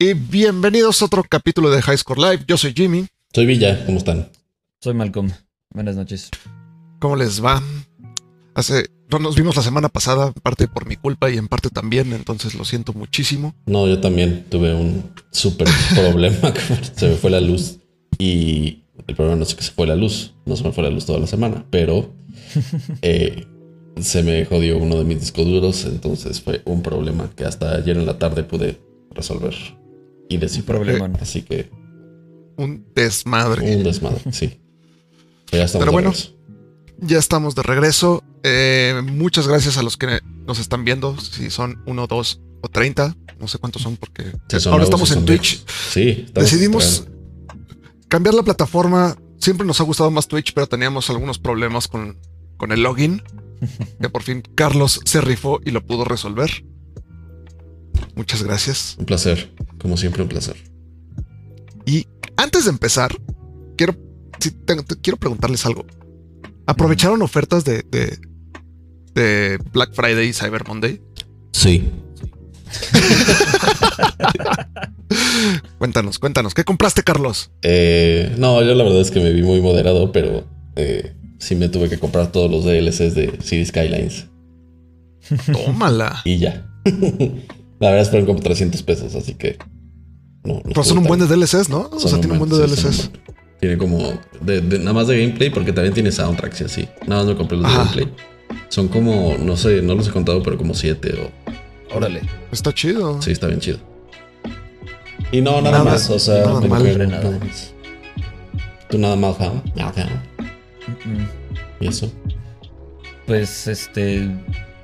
Y bienvenidos a otro capítulo de High Score Live. Yo soy Jimmy. Soy Villa, ¿cómo están? Soy Malcolm. Buenas noches. ¿Cómo les va? Hace, no nos vimos la semana pasada, en parte por mi culpa y en parte también, entonces lo siento muchísimo. No, yo también tuve un súper problema. se me fue la luz y el problema no es que se fue la luz, no se me fue la luz toda la semana, pero eh, se me jodió uno de mis discos duros, entonces fue un problema que hasta ayer en la tarde pude resolver y descifrar. Problema, ¿no? Así que Un desmadre. un desmadre, sí. Pero ya estamos Pero de bueno. Ya estamos de regreso. Eh, muchas gracias a los que nos están viendo. Si son uno, dos o treinta. No sé cuántos son porque son ahora nuevos, estamos en Twitch. Sí, Decidimos cambiar la plataforma. Siempre nos ha gustado más Twitch, pero teníamos algunos problemas con, con el login. Que por fin Carlos se rifó y lo pudo resolver. Muchas gracias. Un placer, como siempre, un placer. Y antes de empezar, quiero, te- quiero preguntarles algo. ¿Aprovecharon ofertas de, de, de Black Friday y Cyber Monday? Sí. Cuéntanos, cuéntanos. ¿Qué compraste, Carlos? Eh, no, yo la verdad es que me vi muy moderado, pero eh, sí me tuve que comprar todos los DLCs de City Skylines Tómala. y ya. la verdad es que fueron como 300 pesos, así que. No, no Pero son un buen de DLCs, ¿no? O son sea, tiene un buen de DLCs. Tiene como. De, de- nada más de gameplay, porque también tiene soundtracks y así. Nada más me compré los de gameplay. Son como, no sé, no los he contado, pero como 7 o. Órale. Está chido. Sí, está bien chido. Y no, nada, Nada- más, o sea, nada me mal. compré Nada. nada más. Tú nada más. Nada. Mm, ¿Y eso? Pues este.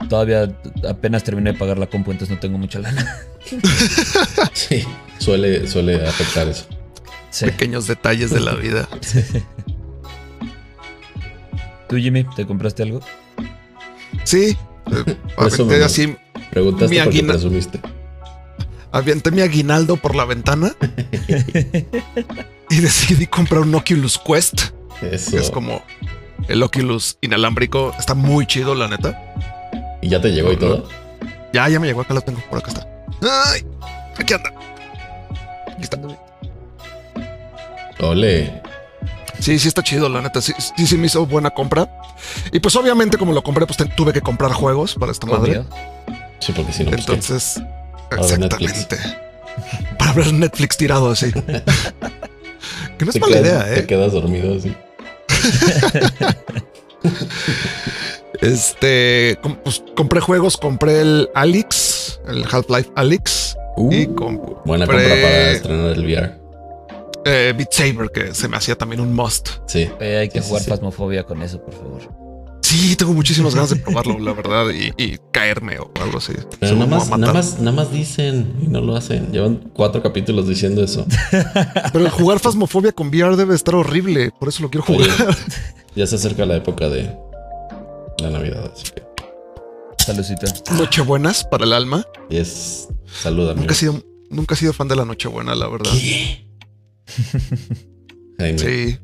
Todavía apenas terminé de pagar la compu, entonces no tengo mucha lana. Sí, suele, suele afectar eso. Sí. Pequeños detalles de la vida. ¿Tú, Jimmy, te compraste algo? Sí. eh, aventé así, Preguntaste Mi porque presumiste. aventé mi aguinaldo por la ventana y decidí comprar un Oculus Quest. Eso. que es como el Oculus inalámbrico. Está muy chido, la neta. ¿Y ya te llegó y todo? Ya, ya me llegó, acá lo tengo, por acá está. ¡Ay! Aquí anda. Aquí está. Ole. Sí, sí está chido, la neta. Sí, sí, sí me hizo buena compra. Y pues obviamente como lo compré, pues te- tuve que comprar juegos para esta madre. Obvio. Sí, porque si no, pues. Entonces, exactamente. Para ver Netflix tirado así. que no es te, mala quedas, idea, te ¿eh? quedas dormido así. Este, pues, compré juegos, compré el Alex, el Half-Life Alex. Uh, y compré buena compra para estrenar el VR. eh, Beat Saber, que se me hacía también un must. Sí. Eh, hay que Sí, sí, jugar sí. Phasmophobia con eso, por favor. Sí, tengo muchísimas ganas de probarlo, la verdad, y, y caerme o algo así. Pero nada más, nada, más, nada más dicen y no lo hacen. Llevan cuatro capítulos diciendo eso. Pero el jugar Fasmofobia con VR debe estar horrible, por eso lo quiero Oye, jugar. ya se acerca la época de la Navidad, así que Saludcita. Nochebuenas para el alma. y es salud, amigo. Nunca he sido, nunca he sido fan de la Nochebuena, la verdad. ¿Qué? Jaime, Sí,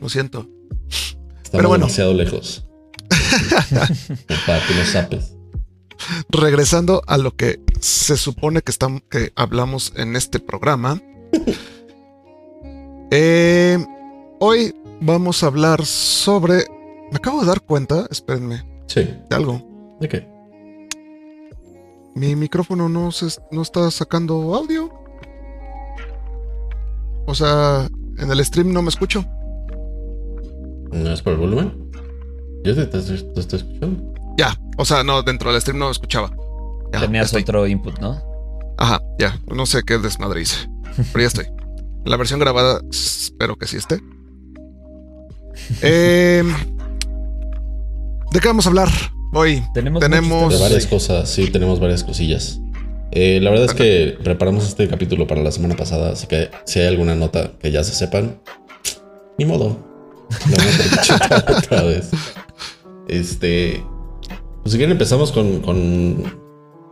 lo siento. estamos pero bueno. demasiado lejos. Para que no sapes. Regresando a lo que se supone que, estamos, que hablamos en este programa. Eh, hoy vamos a hablar sobre. Me acabo de dar cuenta, espérenme, Sí. de algo. ¿De qué? Mi micrófono no, se, no está sacando audio. O sea, en el stream no me escucho. ¿No es por el volumen? Yo te, te estoy- te estoy escuchando. Ya, o sea, no, dentro del stream no me escuchaba. Ya, ya Tenías estoy. otro input, ¿no? Ajá, ya, no sé qué desmadre hice, pero ya estoy. La versión grabada, espero que sí esté. Eh, ¿De qué vamos a hablar hoy? Tenemos, Tenemos- De varias cosas, sí, tenemos varias cosillas. Eh, la verdad es que preparamos este capítulo para la semana pasada, así que si hay alguna nota que ya se sepan, ni modo. Lo vamos a otra vez. Este. Pues si quieren empezamos con, con.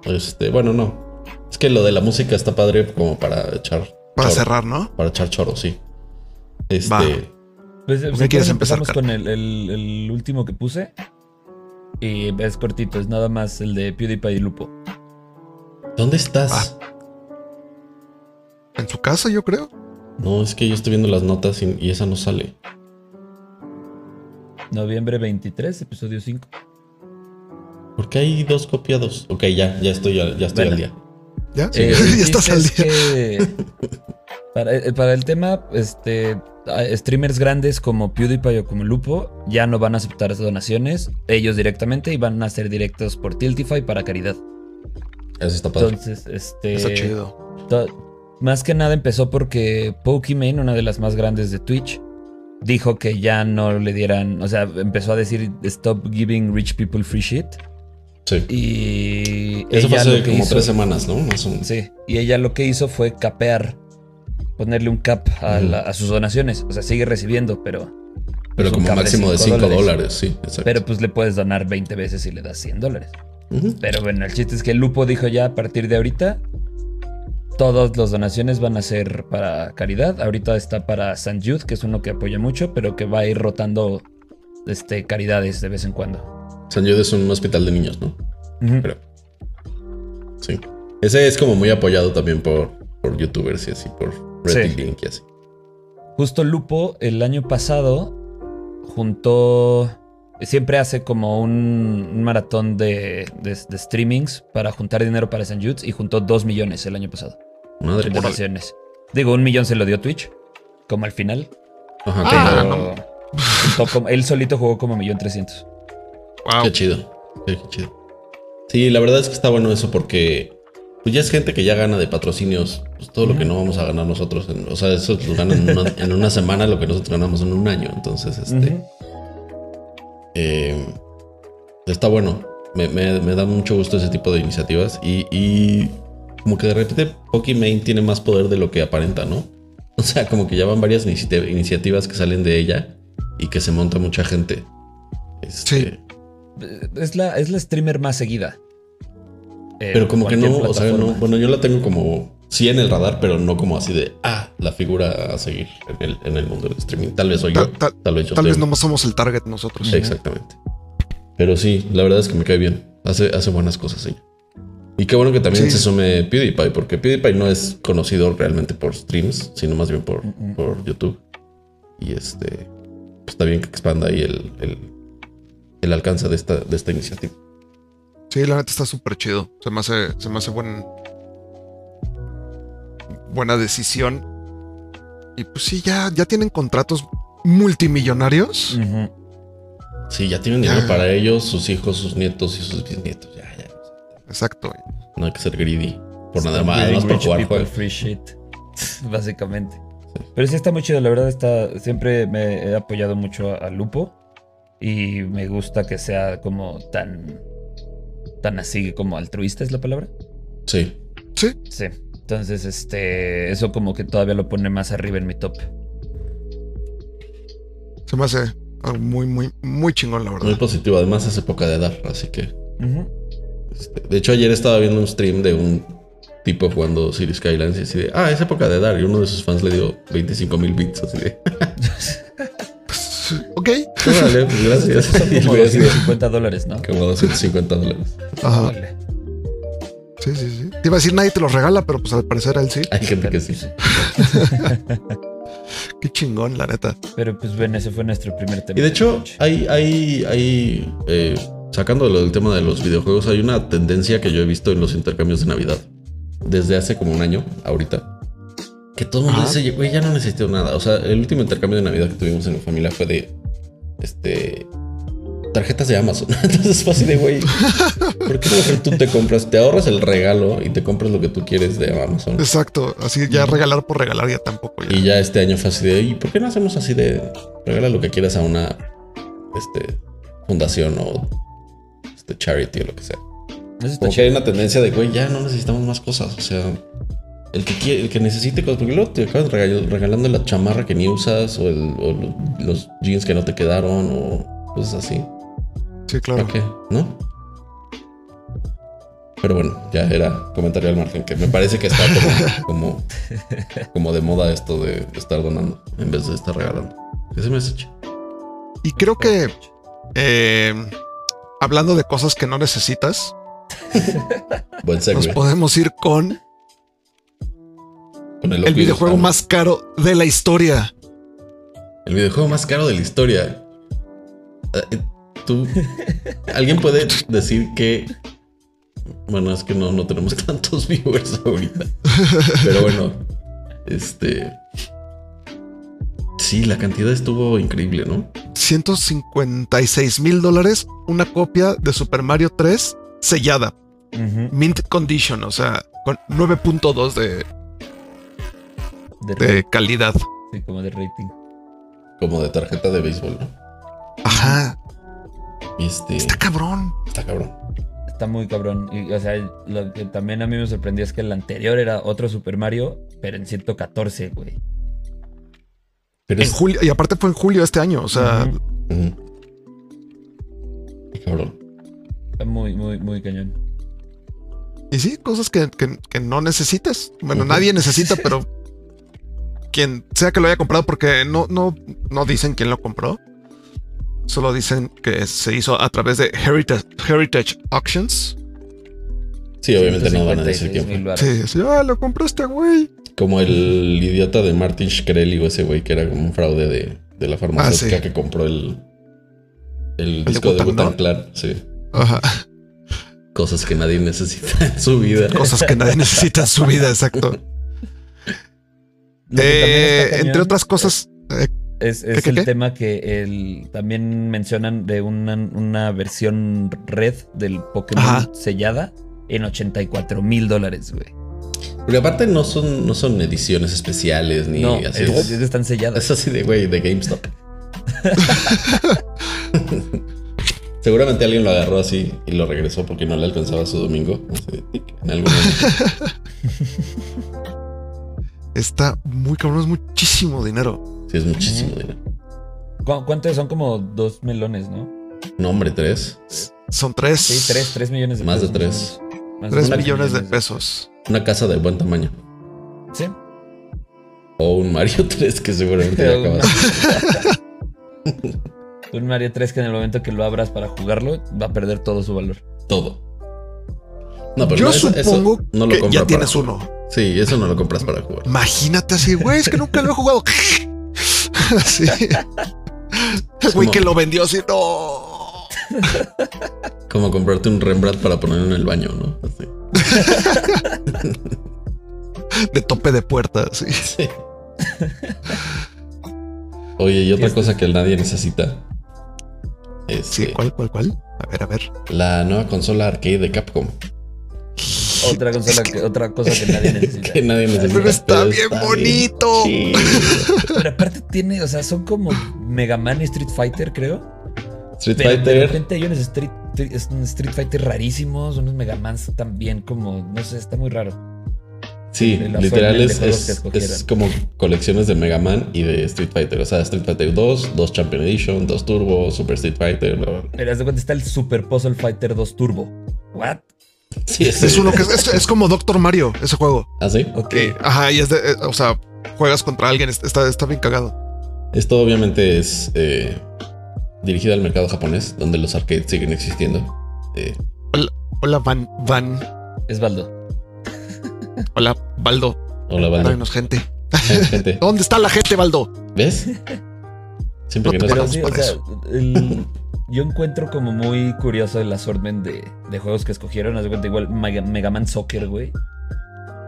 Este. Bueno, no. Es que lo de la música está padre como para echar. Para choro, cerrar, ¿no? Para echar choro, sí. Este. Va. Pues, qué si quieres empezar, empezamos con el, el- el último que puse. Y es cortito, es nada más el de PewDiePie y Lupo. ¿Dónde estás? tu casa, yo creo. No, es que yo estoy viendo las notas y, y esa no sale. Noviembre 23, episodio 5. ¿Por qué hay dos copiados? Ok, ya, ya estoy, al- ya estoy Bueno. al día. ¿Ya? Eh, ya el estás al día. que para, eh, para el tema, este, streamers grandes como PewDiePie o como Lupo ya no van a aceptar esas donaciones ellos directamente y van a hacer directos por Tiltify para caridad. Eso está padre. Entonces, este, Está chido. to- más que nada empezó porque Pokimane, una de las más grandes de Twitch, dijo que ya no le dieran, o sea, empezó a decir stop giving rich people free shit sí. y Eso fue hace lo que como hizo- tres semanas, ¿no? Más o menos. Sí, y ella lo que hizo fue capear, ponerle un cap a, la- a sus donaciones. O sea, sigue recibiendo, pero, Pero como máximo de cinco 5 dólares. dólares, sí, exacto. pero pues le puedes donar 20 veces y le das 100 dólares. Pero bueno, el chiste es que Lupo dijo ya a partir de ahorita, todas las donaciones van a ser para caridad. Ahorita está para San Jude, que es uno que apoya mucho, pero que va a ir rotando este, caridades de vez en cuando. San Jude es un hospital de niños, ¿no? Pero- Sí. Ese es como muy apoyado también por, por youtubers y así, por Reddit Sí. Link y así. Justo Lupo el año pasado juntó. Siempre hace como un, un maratón de, de- de streamings para juntar dinero para San Jude y juntó 2 millones el año pasado Madre mía. donaciones. Digo, un millón se lo dio Twitch, como al final. Ajá, Ah, como- él solito jugó como millón trescientos. Wow. Qué chido. Qué chido. Sí, la verdad es que está bueno eso porque pues ya es gente que ya gana de patrocinios pues, todo lo que no vamos a ganar nosotros. en- o sea, eso lo ganan en una, en una semana lo que nosotros ganamos en un año. Entonces, este, eh, está bueno. Me, me- me da mucho gusto ese tipo de iniciativas y, y como que de repente Pokimane tiene más poder de lo que aparenta, ¿no? O sea, como que ya van varias inici- iniciativas que salen de ella y que se monta mucha gente. Este, Sí. Es la, es la streamer más seguida. Pero como que no, o sea, no, bueno, yo la tengo como sí en el radar, pero no como así de ah, la figura a seguir en el, en el mundo del streaming. Tal vez soy yo, Tal, vez yo tal vez no somos el target nosotros. Exactamente. Pero sí, la verdad es que me cae bien. Hace, hace buenas cosas ella. Y qué bueno que también Sí. se sume PewDiePie, porque PewDiePie no es conocido realmente por streams, sino más bien por, por YouTube. Y este, pues está bien que expanda ahí el, el, el alcance de esta, de esta iniciativa. Sí, la neta está súper chido. Se me hace, se me hace buen, buena decisión. Y pues sí, ya, ya tienen contratos multimillonarios. Sí, ya tienen dinero Ya. para ellos, sus hijos, sus nietos y sus bisnietos. Ya, ya. Exacto. No hay que ser greedy. Por nada más, además por jugar people free shit. Básicamente. Pero sí está muy chido, la verdad está. Siempre me he apoyado mucho a, a Lupo. Y me gusta que sea como tan. Tan así como altruista es la palabra. Sí. Sí, Sí. Entonces, este. Eso como que todavía lo pone más arriba en mi top. se me hace algo muy, muy, muy chingón, la Muy verdad. positivo. Además es época de dar, así que. Este, de hecho, ayer estaba viendo un stream de un tipo jugando Cities Skylines y así de, ah, es época de dar. Y uno de sus fans le dio 25 mil bits, así de, Ok. órale, pues gracias. Son como güey así de, 250 dólares, ¿no? como 250 dólares. Ajá. Sí, sí, sí. Te iba a decir nadie te los regala, pero pues al parecer a él sí. Hay gente que sí. Qué chingón, la neta. Pero pues ven, ese fue nuestro primer tema. Y de hecho, hay, hay, hay, eh, sacando lo del tema de los videojuegos, hay una tendencia que yo he visto en los intercambios de Navidad desde hace como un año, ahorita, que todo el mundo dice, güey, ya no necesito nada. O sea, el último intercambio de Navidad que tuvimos en mi familia fue de, este, tarjetas de Amazon. Entonces fue así de, güey, ¿por qué no mejor tú te compras, te ahorras el regalo y te compras lo que tú quieres de Amazon? Exacto. Así ya regalar por regalar ya tampoco. ya. Y ya este año fue así de, ¿y por qué no hacemos así de regala lo que quieras a una este, fundación o este, charity o lo que sea? Como que hay una tendencia de, güey, ya no necesitamos más cosas. O sea, el que quiere, el que necesite cosas, porque luego te acabas regal- regalando la chamarra que ni usas o, el- o los jeans que no te quedaron o cosas así. Sí, claro. ¿Para qué? ¿No? Pero bueno, ya era comentario al margen, que me parece que está como, como, como de moda esto de estar donando en vez de estar regalando. Ese me hace chido. Y creo que eh, hablando de cosas que no necesitas, Buen nos podemos ir Con El videojuego más caro de la historia. El videojuego más caro de la historia. Eh, Tú. ¿Alguien puede decir que. Bueno, es que no, no tenemos tantos viewers ahorita. Pero bueno. Este. Sí, la cantidad estuvo increíble, ¿no? 156 mil dólares, una copia de Super Mario 3 sellada, mint condition, o sea, con 9.2 de, De calidad. sí, como de rating. Como de tarjeta de béisbol, ¿no? Ajá, Este. está cabrón. Está cabrón. Está muy cabrón. Y, o sea, lo que también a mí me sorprendió es que el anterior era otro Super Mario, pero en 114, güey. Pero En es. julio, y aparte fue en julio de este año, o sea, cabrón. Está muy, muy, muy cañón. y sí, cosas que, que- que no necesitas. Bueno, nadie necesita, pero quien sea que lo haya comprado, porque no, no, no dicen quién lo compró. Solo dicen que se hizo a través de Heritage, Heritage Auctions. Sí, obviamente no van a decir 156 quién fue. Sí, sí, ah, lo compró este güey. Como el idiota de Martin Shkreli o ese güey que era como un fraude de, de la farmacéutica Ah, sí. que compró el, el disco de ¿no? Clan. Sí. Ajá. Cosas que nadie necesita en su vida. Cosas que nadie necesita en su vida, exacto. Eh, entre otras cosas, eh, Es, es ¿Qué, qué, el qué? tema que el, también mencionan de una, una versión red del Pokémon Ajá. sellada en 84 mil dólares, güey. Porque aparte no son, no son ediciones especiales ni No, así. es- Es, es- están selladas. es así de güey, de GameStop. Seguramente alguien lo agarró así y lo regresó porque no le alcanzaba su domingo. Así de tic, en algún momento. está muy cabrón, es muchísimo dinero. Sí, es muchísimo dinero. ¿Cu- ¿Cuánto son? Como dos melones, ¿no? No, hombre, tres. Son tres, Sí, tres, tres millones de Más de tres. más tres de millones de pesos. Una casa de buen tamaño. Sí. O un Mario 3 que seguramente ya acabas. Un Mario 3 que en el momento que lo abras para jugarlo va a perder todo su valor. Todo. No, pero Yo no, eso- eso supongo no lo que ya tienes jugar. uno. Sí, eso no lo compras para jugar. Imagínate así, güey, es que nunca lo he jugado. Así. Güey que lo vendió así, no. Como comprarte un Rembrandt para poner en el baño, ¿no? Así. De tope de puerta, sí. Sí. Oye, y otra Este- cosa que nadie necesita. Es Sí, ¿cuál, cuál, cuál? A ver, a ver. la nueva consola arcade de Capcom. Otra, consola que, otra cosa que nadie necesita. Que nadie necesita. Pero está bien está bonito. Pero aparte tiene, o sea, son como Mega Man y Street Fighter, creo. Street Pero de Fighter. repente hay unos Street, Street Fighter rarísimos, unos Mega Mans también como, no sé, está muy raro. Sí, literal es, es- como colecciones de Mega Man y de Street Fighter. O sea, Street Fighter 2, 2 Champion Edition, 2 Turbo, Super Street Fighter. bla, bla. Pero haz de cuenta está el Super Puzzle Fighter 2 Turbo. ¿What? Sí, Es uno que es, es- es como Doctor Mario, ese juego. ¿Ah, sí? Ok. Ajá, y es de, eh, o sea, juegas contra alguien, está, está bien cagado. Esto obviamente es eh, dirigido al mercado japonés, donde los arcades siguen existiendo. Eh, Hola, Van, Van. Es Baldo. Hola, Baldo. hola, Baldo. Tráenos gente. Gente. ¿Dónde está la gente, Baldo? ¿Ves? Siempre No que te no Pero pagamos sí, o sea, el- yo encuentro como muy curioso el assortment de, de juegos que escogieron. Haz de cuenta igual Mega, Mega Man Soccer, güey.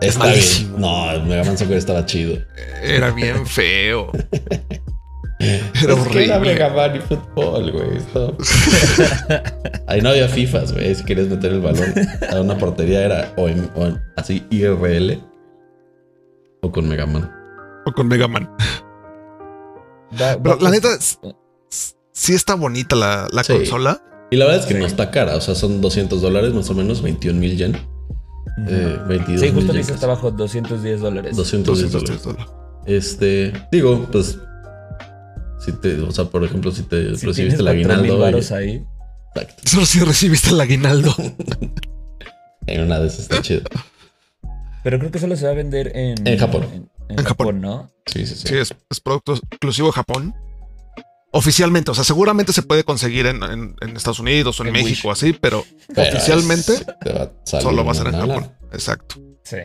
Está malísimo. bien. No, Mega Man Soccer estaba chido. Era bien feo. Era Es que era horrible. Mega Man y fútbol, güey. Ahí no había FIFAs, güey. Si querías meter el balón a una portería era o, en- o en- así IRL o con Mega Man. O con Mega Man. Pero la neta, sí está bonita la, la Sí. consola. Y la verdad es que no está cara. O sea, son 200 dólares más o menos, 21 mil yen. Ujú. Eh, 22 Sí, mil justo yen dice hasta abajo 210 dólares. 210 210 dólares. dólares. Este, digo, pues. Si te, o sea, por ejemplo, si te Si recibiste el 4,000 aguinaldo. y- ahí. Exacto. Solo si recibiste el aguinaldo. En una de esas está chido. Pero creo que solo se va a vender en, En Japón. En, en En Japón. Japón, ¿no? Sí, sí, sí. Sí, es, es producto exclusivo de Japón. Oficialmente, o sea, seguramente se puede conseguir en, en- en Estados Unidos o en, En México Wish. así, pero Pero oficialmente va solo va a ser en Japón. Exacto. Sí.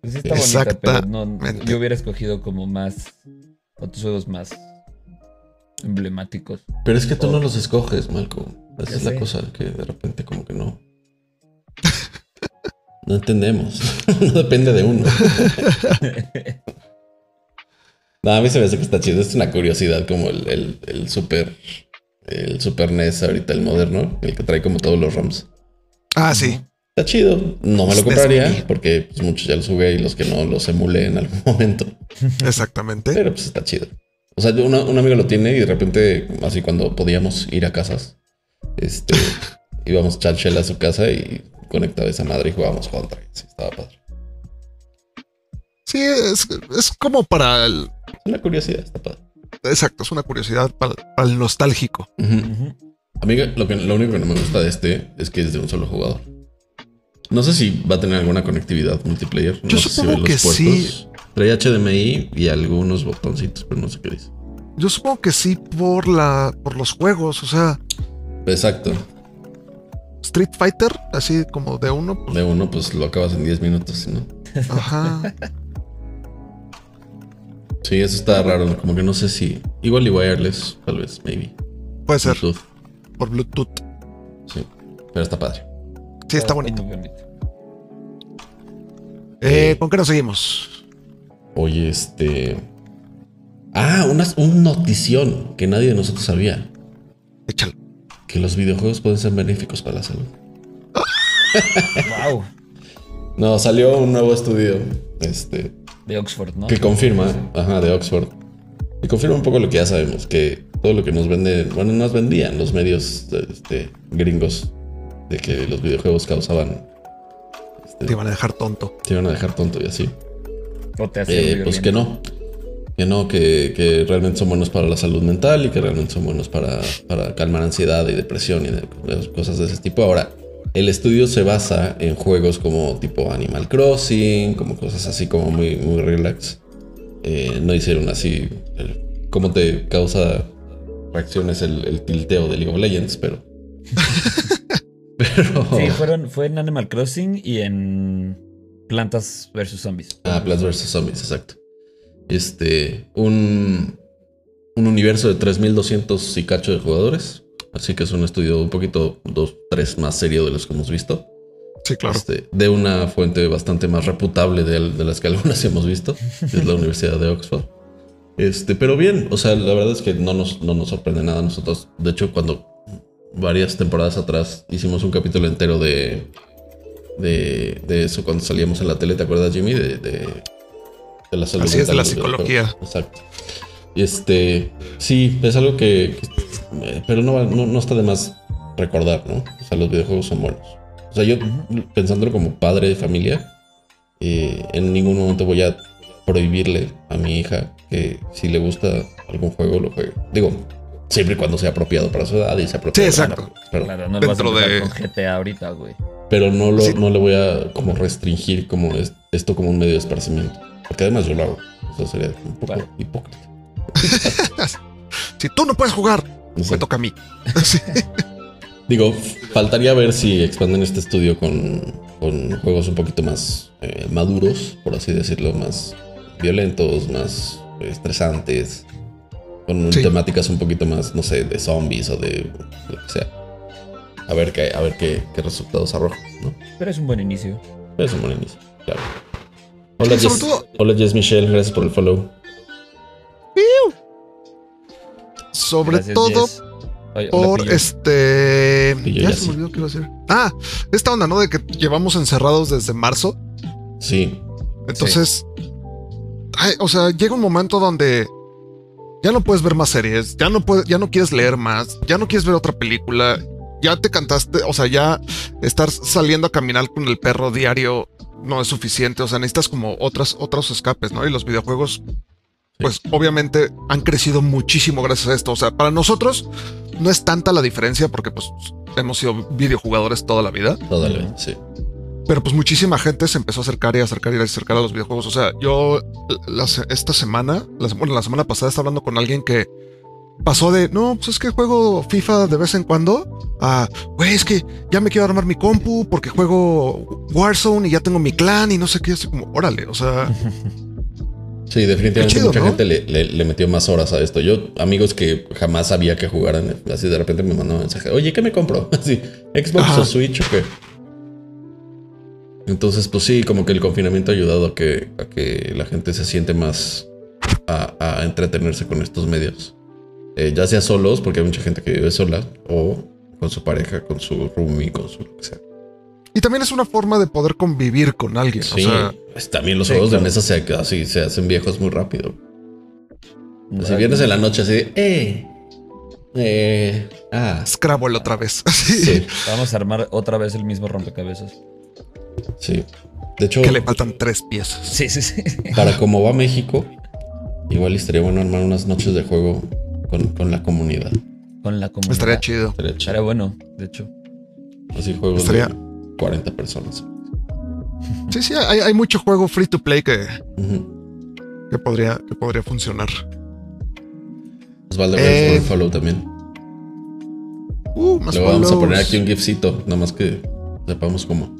Pues sí está bonita, pero no, yo hubiera escogido como más. Otros juegos más emblemáticos. Pero es que tú no los escoges, Malcolm. Esa Ya es la cosa, que de repente como que no. No entendemos. no depende de uno. No, a mí se me hace que está chido. Es una curiosidad como el, el, el super. El Super NES ahorita, el moderno, el que trae como todos los ROMs. Ah, sí. Está chido. No me lo compraría porque pues, muchos ya los jugué y los que no los emulé en algún momento. Exactamente. Pero pues está chido. O sea, yo- una- un amigo lo tiene y de repente, así cuando podíamos ir a casas, este, íbamos a echar a su casa y conectaba esa madre y jugábamos contra. Sí, estaba padre. Sí, es, es como para el. Es una curiosidad, está padre. Exacto, es una curiosidad para, para el nostálgico. Ujú. Ujú. Amiga, lo, que, lo único que no me gusta de este es que es de un solo jugador. No sé si va a tener alguna conectividad multiplayer. No Yo sé si supongo ve los que sí. Trae HDMI y algunos botoncitos, pero no sé qué dice. Yo supongo que sí por la por los juegos, o sea, Exacto. Street Fighter, así como de uno, pues, De uno, pues lo acabas en 10 minutos, si no. ajá. Sí, eso está raro. Como que no sé si. Igual y wireless, tal vez, maybe. Puede ser Bluetooth. por Bluetooth. Sí. Pero está padre. Sí, está bonito. bonito. Eh, ¿Con qué nos seguimos? Oye, este. Ah, una, un notición que nadie de nosotros sabía. Échalo. Que los videojuegos pueden ser benéficos para la salud. Wow. No, salió un nuevo estudio. Este. De Oxford, ¿no? Que confirma. Ajá, de Oxford. Y confirma un poco lo que ya sabemos. Que todo lo que nos venden. Bueno, nos vendían los medios este, gringos. De que los videojuegos causaban. este, Te iban a dejar tonto. te iban a dejar tonto y así. O te Eh, pues que no. Que no, que, que realmente son buenos para la salud mental y que realmente son buenos para, para calmar ansiedad y depresión y de- de cosas de ese tipo. Ahora, el estudio se basa en juegos como tipo Animal Crossing, como cosas así como muy, muy relax. Eh, no hicieron así el- cómo te causa reacciones el, el tilteo de League of Legends, pero... pero... Sí, fueron, fue en Animal Crossing y en Plantas vs Zombies. Ah, Plants vs. Zombies, exacto. Este, un, un universo de 3200 y cacho de jugadores. Así que es un estudio un poquito, dos, tres más serio de los que hemos visto. Sí, claro. Este, de una fuente bastante más reputable de, de las que algunas hemos visto, que es la Universidad de Oxford. Este, pero bien, o sea, la verdad es que no nos, no nos sorprende nada. Nosotros, de hecho, cuando varias temporadas atrás hicimos un capítulo entero de, de, de eso cuando salíamos en la tele, ¿te acuerdas, Jimmy? De, de, de la salud Así es, de la psicología. videojuegos. Exacto. Y este, sí, es algo que, que- pero no, no, no está de más recordar, ¿no? O sea, los videojuegos son buenos. O sea, yo pensándolo como padre de familia, eh, en ningún momento voy a prohibirle a mi hija que si le gusta algún juego lo juegue. Digo, siempre y cuando sea apropiado para su edad y sea apropiado. Sí, para exacto. Pero, Claro, no lo vas a Dentro empezar de- con GTA ahorita, güey. pero no, lo, Sí. no le voy a como restringir como es- esto como un medio de esparcimiento. Porque además yo lo hago. Eso sería un poco hipócrita. Si tú no puedes jugar, Me toca a mí. Sí. Digo, faltaría ver si expanden este estudio con, con juegos un poquito más eh, maduros, por así decirlo, más violentos, más estresantes, con Sí. temáticas un poquito más, no sé, de zombies o de lo que sea. A ver qué, a ver qué, qué resultados arroja, ¿no? Pero es un buen inicio. Es un buen inicio, claro. Hola, Sí, sobre Jess, todo- hola Jess Michelle, gracias por el follow. Sobre Gracias, todo. Oye, por este. Ya ya se sí. me olvidó qué iba a decir. Ah, esta onda, ¿no? De que llevamos encerrados desde marzo. Sí, Entonces, ay, o sea, llega un momento donde ya no puedes ver más series, ya no puedes, ya no quieres leer más, ya no quieres ver otra película, ya te cantaste, o sea, ya estar saliendo a caminar con el perro diario no es suficiente, o sea, necesitas como otras, otros escapes, ¿no? Y los videojuegos, pues obviamente han crecido muchísimo gracias a esto, o sea, para nosotros no es tanta la diferencia porque pues hemos sido videojugadores toda la vida. todavía, sí. Pero pues muchísima gente se empezó a acercar y a acercar y a acercar a los videojuegos. O sea, yo la se- esta semana, la, se- bueno, la semana pasada estaba hablando con alguien que pasó de, no, pues es que juego FIFA de vez en cuando, a, güey, es que ya me quiero armar mi compu porque juego Warzone y ya tengo mi clan y no sé qué, así como, órale, o sea... Sí, definitivamente mucha gente le, metió más horas a esto. Yo, amigos que jamás sabía que jugaran, así de repente me mandó un mensaje, oye, ¿qué me compro? Así, Xbox o Switch o qué. Entonces, pues sí, como que el confinamiento ha ayudado a que, a que la gente se siente más a, entretenerse con estos medios. Eh, ya sea solos, porque hay mucha gente que vive sola, o con su pareja, con su roomie, con su lo que sea. Y también es una forma de poder convivir con alguien. Sí, pues también los juegos de mesa se, así, se hacen viejos muy rápido. Si vienes en la noche así, eh, eh, ah. Scrabble otra vez. Sí. Vamos a armar otra vez el mismo rompecabezas. Sí. De hecho. Que le faltan tres piezas. Sí, sí, sí. Para cómo va México, igual estaría bueno armar unas noches de juego con, la comunidad. Con la comunidad. Estaría chido. Estaría, bueno, de hecho. Así juegos estaría... de 40 personas. Sí, sí, hay, mucho juego free to play que, que, podría, que podría funcionar. Gracias por el follow también. Uh, más Le vamos a poner aquí un gifcito, nada más que sepamos cómo.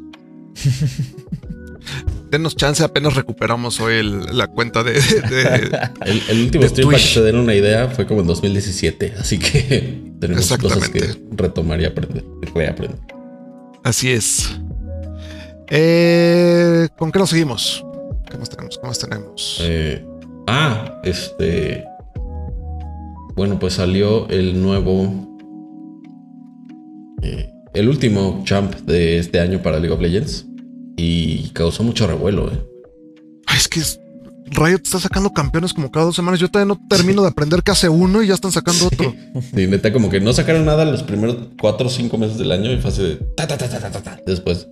Denos chance, apenas recuperamos hoy la cuenta de. el, último stream, para que se den una idea, fue como en 2017. Así que tenemos cosas que retomar y aprender, reaprender. Así es. Eh, ¿Con qué nos seguimos? ¿Qué más tenemos? ¿Qué más tenemos? Eh, ah, este. Bueno, pues salió el nuevo. Eh, el último champ de este año para League of Legends y causó mucho revuelo. ¿eh? es que Riot está sacando campeones como cada dos semanas. Yo todavía no termino de aprender que hace uno y ya están sacando otro. Sí, neta, como que no sacaron nada los primeros cuatro o cinco meses del año y fue así de ta, ta, ta, ta, ta, ta. Después,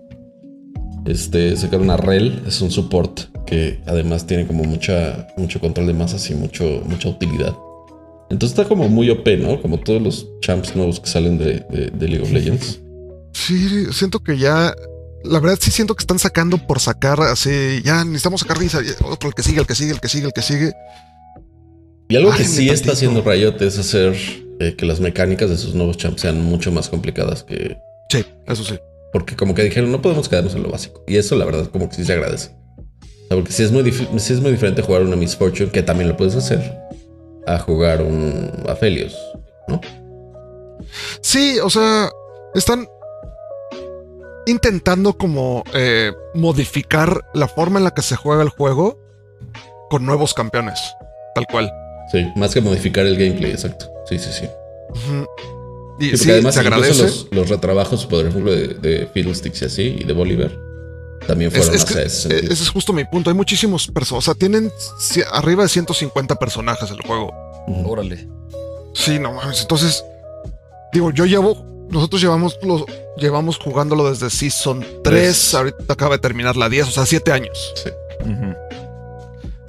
este, sacaron a Rel, es un support que además tiene como mucha, mucho control de masas y mucho, mucha utilidad. Entonces está como muy OP, ¿no? Como todos los champs nuevos que salen de League of Legends. Sí, siento que ya. La verdad, sí siento que están sacando por sacar así. Ya necesitamos sacar risa. Otro, el que sigue, el que sigue, el que sigue, el que sigue. Y algo que sí está haciendo Riot es hacer eh, que las mecánicas de sus nuevos champs sean mucho más complicadas que. Sí, eso sí. Porque como que dijeron, no podemos quedarnos en lo básico. Y eso, la verdad, como que sí se agradece. porque sí es muy, sí es muy diferente jugar una Miss Fortune, que también lo puedes hacer, a jugar un Aphelios, ¿no? Sí, o sea, están intentando como eh, modificar la forma en la que se juega el juego con nuevos campeones, tal cual. Sí, más que modificar el gameplay, exacto. Sí, sí, sí. Y sí, además se agradece. Los, retrabajos, por ejemplo, de, de, Fiddlesticks y así, y de Bolívar, también fueron es, ese Ese es justo mi punto. Hay muchísimos personajes. O sea, tienen arriba de 150 personajes el juego. Órale. Sí, no mames. Entonces, digo, yo llevo nosotros llevamos, los, llevamos jugándolo desde Season 3, ahorita acaba de terminar la 10, o sea, 7 años. Sí.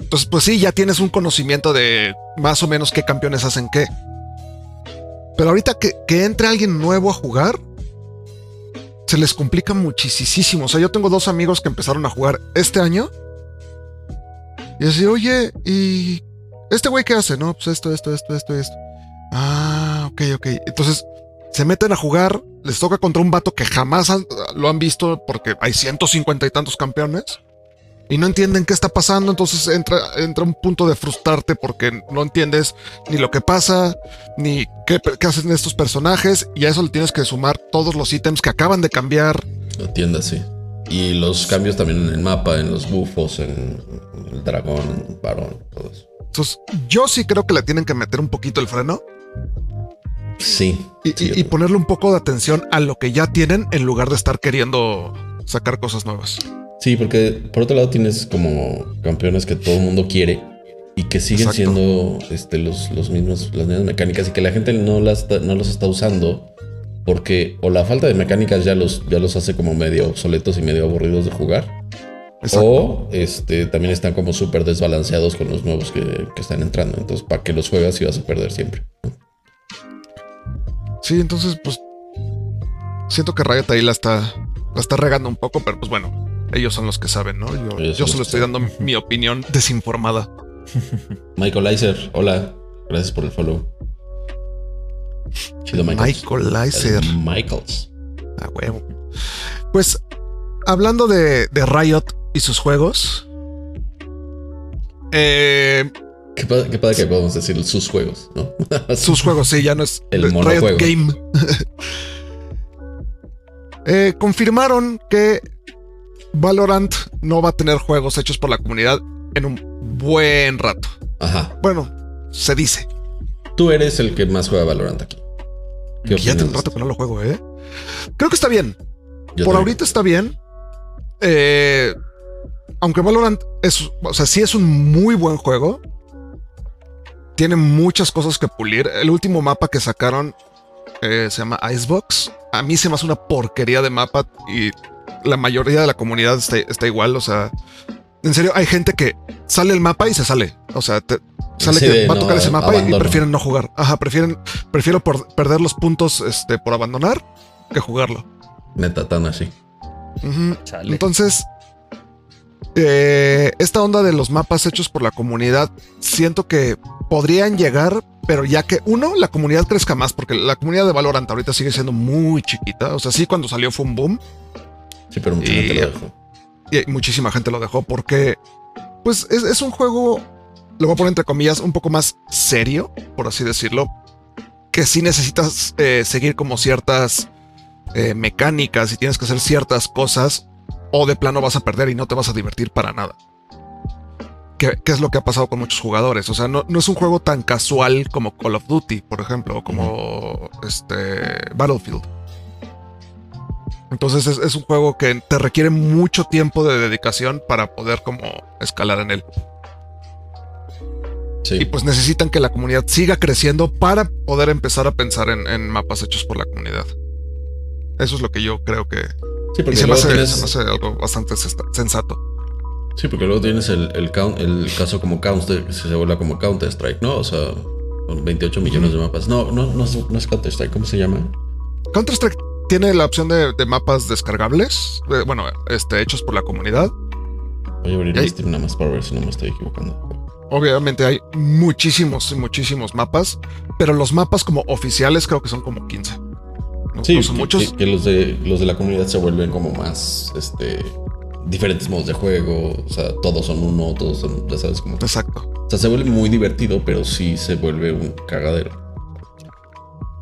Entonces, pues sí, ya tienes un conocimiento de más o menos qué campeones hacen qué. Pero ahorita que, que entre alguien nuevo a jugar, se les complica muchísimo. O sea, yo tengo dos amigos que empezaron a jugar este año. Y así, oye, ¿y este güey qué hace? No, pues esto, esto, esto, esto, esto. Ah, ok, ok. Entonces, se meten a jugar, les toca contra un vato que jamás lo han visto porque hay 150 y tantos campeones y no entienden qué está pasando, entonces entra, entra un punto de frustrarte porque no entiendes ni lo que pasa, ni qué, hacen estos personajes y a eso le tienes que sumar todos los ítems que acaban de cambiar. Entienda, sí. Y los cambios también en el mapa, en los bufos, en el dragón, en el varón, todo eso. Entonces, yo sí creo que le tienen que meter un poquito el freno Sí. Y, ponerle un poco de atención a lo que ya tienen en lugar de estar queriendo sacar cosas nuevas. Sí, porque por otro lado tienes como campeones que todo el mundo quiere y que siguen siendo este, los, los, mismos, las mismas mecánicas y que la gente no, las, no los está usando porque o la falta de mecánicas ya los, ya los hace como medio obsoletos y medio aburridos de jugar. O este, también están como súper desbalanceados con los nuevos que, que, están entrando. Entonces, ¿para que los juegas y vas a perder siempre? Sí, entonces, pues. Siento que Riot ahí la está, la está regando un poco, pero pues bueno, ellos son los que saben, ¿no? Yo, solo estoy dando mi opinión desinformada. Michael Iser, hola. Gracias por el follow. Chido Michaels. Michaelizer. El Michaels. A huevo. Pues hablando de, de Riot y sus juegos. eh, Qué padre, qué padre que podemos decir sus juegos, ¿no? sus juegos, sí, ya no es El Riot. Game. Eh, confirmaron que Valorant no va a tener juegos hechos por la comunidad en un buen rato. Ajá. Bueno, se dice. Tú eres el que más juega Valorant aquí. ¿Qué Que ya tiene un rato que no lo juego, ¿eh? Creo que está bien. Yo por también. ahorita está bien. Eh, aunque Valorant es, o sea, sí es un muy buen juego. Tiene muchas cosas que pulir. El último mapa que sacaron eh, se llama Icebox. A mí se me hace una porquería de mapa y la mayoría de la comunidad está, está igual. O sea, en serio, hay gente que sale el mapa y se sale. O sea, te- sale Sí, que va a tocar ese mapa y- prefieren no jugar. Ajá, prefieren, prefiero por- perder los puntos este, por abandonar que jugarlo. Neta, tan así. Entonces, eh, esta onda de los mapas hechos por la comunidad, siento que podrían llegar, pero ya que uno, la comunidad crezca más, porque la comunidad de Valorant ahorita sigue siendo muy chiquita. O sea, sí, cuando salió fue un boom Sí, pero mucha Y- gente lo dejó. y muchísima gente lo dejó porque, pues, es, es un juego, lo voy a poner entre comillas, un poco más serio, por así decirlo, que sí necesitas eh, seguir como ciertas eh, mecánicas y tienes que hacer ciertas cosas o de plano vas a perder y no te vas a divertir para nada. ¿Qué, es lo que ha pasado con muchos jugadores? O sea, no, no es un juego tan casual como Call of Duty, por ejemplo, o como este Battlefield. Entonces es, es un juego que te requiere mucho tiempo de dedicación para poder como escalar en él. Sí. Y pues necesitan que la comunidad siga creciendo para poder empezar a pensar en, en mapas hechos por la comunidad. Eso es lo que yo creo que... Sí, Y se me, luego hace, tienes, se me hace algo bastante sensato. Sí, porque luego tienes el, el, count- el caso como Counter, que se vuelve como Counter Strike, ¿no? O sea, con 28 millones de mapas. No, no, no, es- no es Counter Strike, ¿cómo se llama? Counter-Strike tiene la opción de, de mapas descargables, eh, bueno, este, hechos por la comunidad. Voy a abrir Steam nada más para ver si no me estoy equivocando. Obviamente hay muchísimos y muchísimos mapas, pero los mapas como oficiales creo que son como 15. No, Sí, no son que, muchos. que- que los de los de la comunidad se vuelven como más este diferentes modos de juego, o sea, todos son uno, todos son, ya sabes, como Exacto. o sea, se vuelve muy divertido, pero sí se vuelve un cagadero.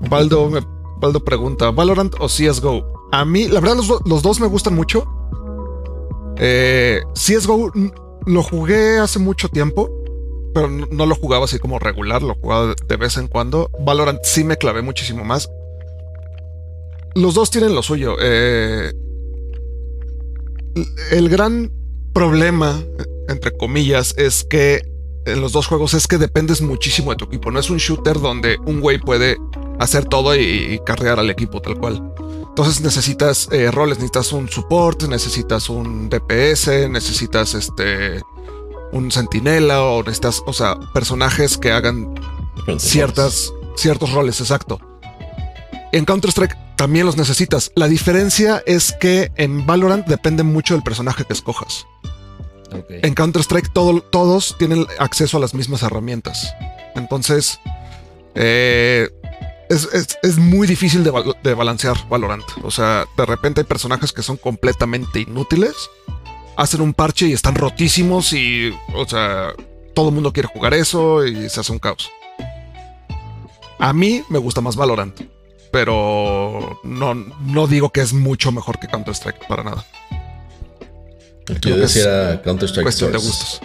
Baldo, me, Baldo pregunta, ¿Valorant o CSGO? A mí, la verdad, los, los dos me gustan mucho. Eh, CSGO lo jugué hace mucho tiempo, pero no, no lo jugaba así como regular, lo jugaba de, de vez en cuando. Valorant sí me clavé muchísimo más. Los dos tienen lo suyo. eh, el gran problema, entre comillas, es que en los dos juegos es que dependes muchísimo de tu equipo. No es un shooter donde un güey puede hacer todo y, y carrear al equipo tal cual. Entonces necesitas eh, roles, necesitas un support, necesitas un DPS, necesitas este un sentinela o necesitas, o sea, personajes que hagan ciertas, ciertos roles, exacto. En Counter-Strike también los necesitas. La diferencia es que en Valorant depende mucho del personaje que escojas. En Counter-Strike todo- todos tienen acceso a las mismas herramientas. Entonces, eh, es, es- es muy difícil de, de balancear Valorant. O sea, de repente hay personajes que son completamente inútiles. Hacen un parche y están rotísimos y, o sea, todo el mundo quiere jugar eso y se hace un caos. A mí me gusta más Valorant, pero no, no digo que es mucho mejor que Counter-Strike, para nada. El que yo decía era Counter Strike Cuestión de gustos.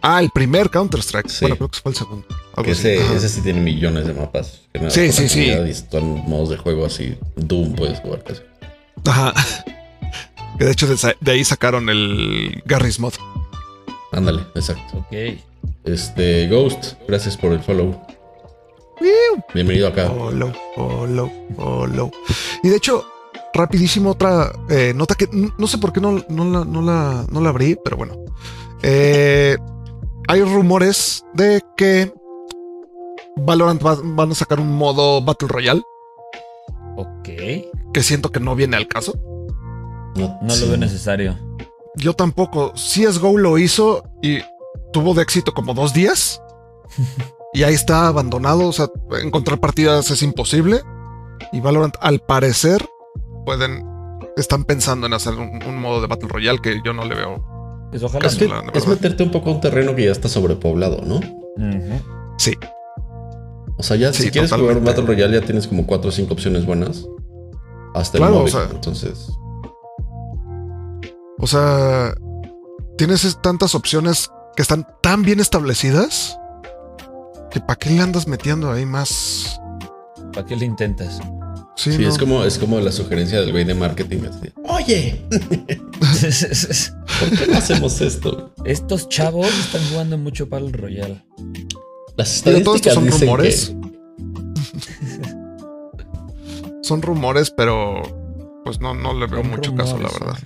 Ah, el primer Counter-Strike. Sí. Bueno, creo que fue el segundo. Algo Que así. ese, ese sí tiene millones de mapas. Que Sí, sí, sí. Y son modos de juego así. Doom puedes jugar casi. Ajá. Que de hecho de ahí sacaron el Garry's Mod. Ándale, exacto. Ok. Este, Ghost, gracias por el follow. Bienvenido acá. Follow, follow, follow. Y de hecho, rapidísimo otra eh, nota que no sé por qué no, no la, no, la, no la abrí, pero bueno. Eh, hay rumores de que Valorant va- van a sacar un modo Battle Royale Ok. que siento que no viene al caso. No, No sí. lo veo necesario. Yo tampoco. CSGO lo hizo y tuvo de éxito como dos días. Y ahí está abandonado. O sea, encontrar partidas es imposible. Y Valorant, al parecer, pueden. Están pensando en hacer un, un modo de Battle Royale que yo no le veo. Pues ojalá. La- Es meterte un poco a un terreno que ya está sobrepoblado, ¿no? Sí, O sea, ya Sí, si quieres jugar totalmente. Battle Royale ya tienes como cuatro o cinco opciones buenas. Hasta Claro, el o móvil. sea- Entonces, O sea, tienes es- tantas opciones que están tan bien establecidas que para qué le andas metiendo ahí más. ¿Para qué le intentas? Sí, sí, no. es como, es como la sugerencia del güey de marketing. así, Oye, ¿por qué no hacemos esto? Estos chavos están jugando mucho Battle Royale. Las Digo, todo esto estadísticas son dicen rumores. que Son rumores, pero pues no, no le veo Son mucho caso, la verdad.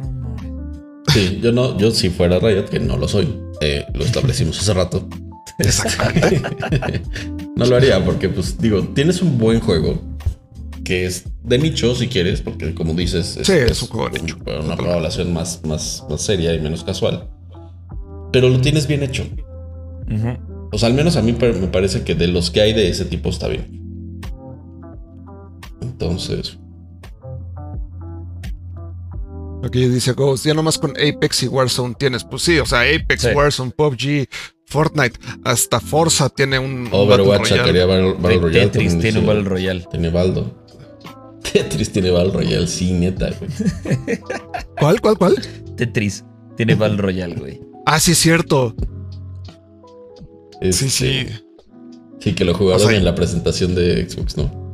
Sí, yo no, yo si fuera Riot, que no lo soy, eh, lo establecimos hace rato. Exactamente. no lo haría porque, pues, digo, tienes un buen juego que es de nicho, si quieres, porque como dices, Sí, es un juego de nicho. Una población más, más, más seria y menos casual. Pero lo tienes bien hecho. Ujú. O sea, al menos a mí me parece que de los que hay de ese tipo está bien. Entonces, Aquí dice Ghost, ya nomás con Apex y Warzone tienes. Pues sí, o sea, Apex, Sí. Warzone, PUBG, Fortnite, hasta Forza tiene un, Overwatch sacaría Battle, Battle Royale. Tetris tiene un Battle Royale. Tiene Baldo. Tetris tiene Battle Royale, sí, neta, güey. ¿Cuál, cuál, cuál? Tetris tiene Battle Royale, güey. Ah, sí, es cierto. Sí, Este, sí. Sí, que lo jugaron O sea, en la presentación de Xbox, ¿no?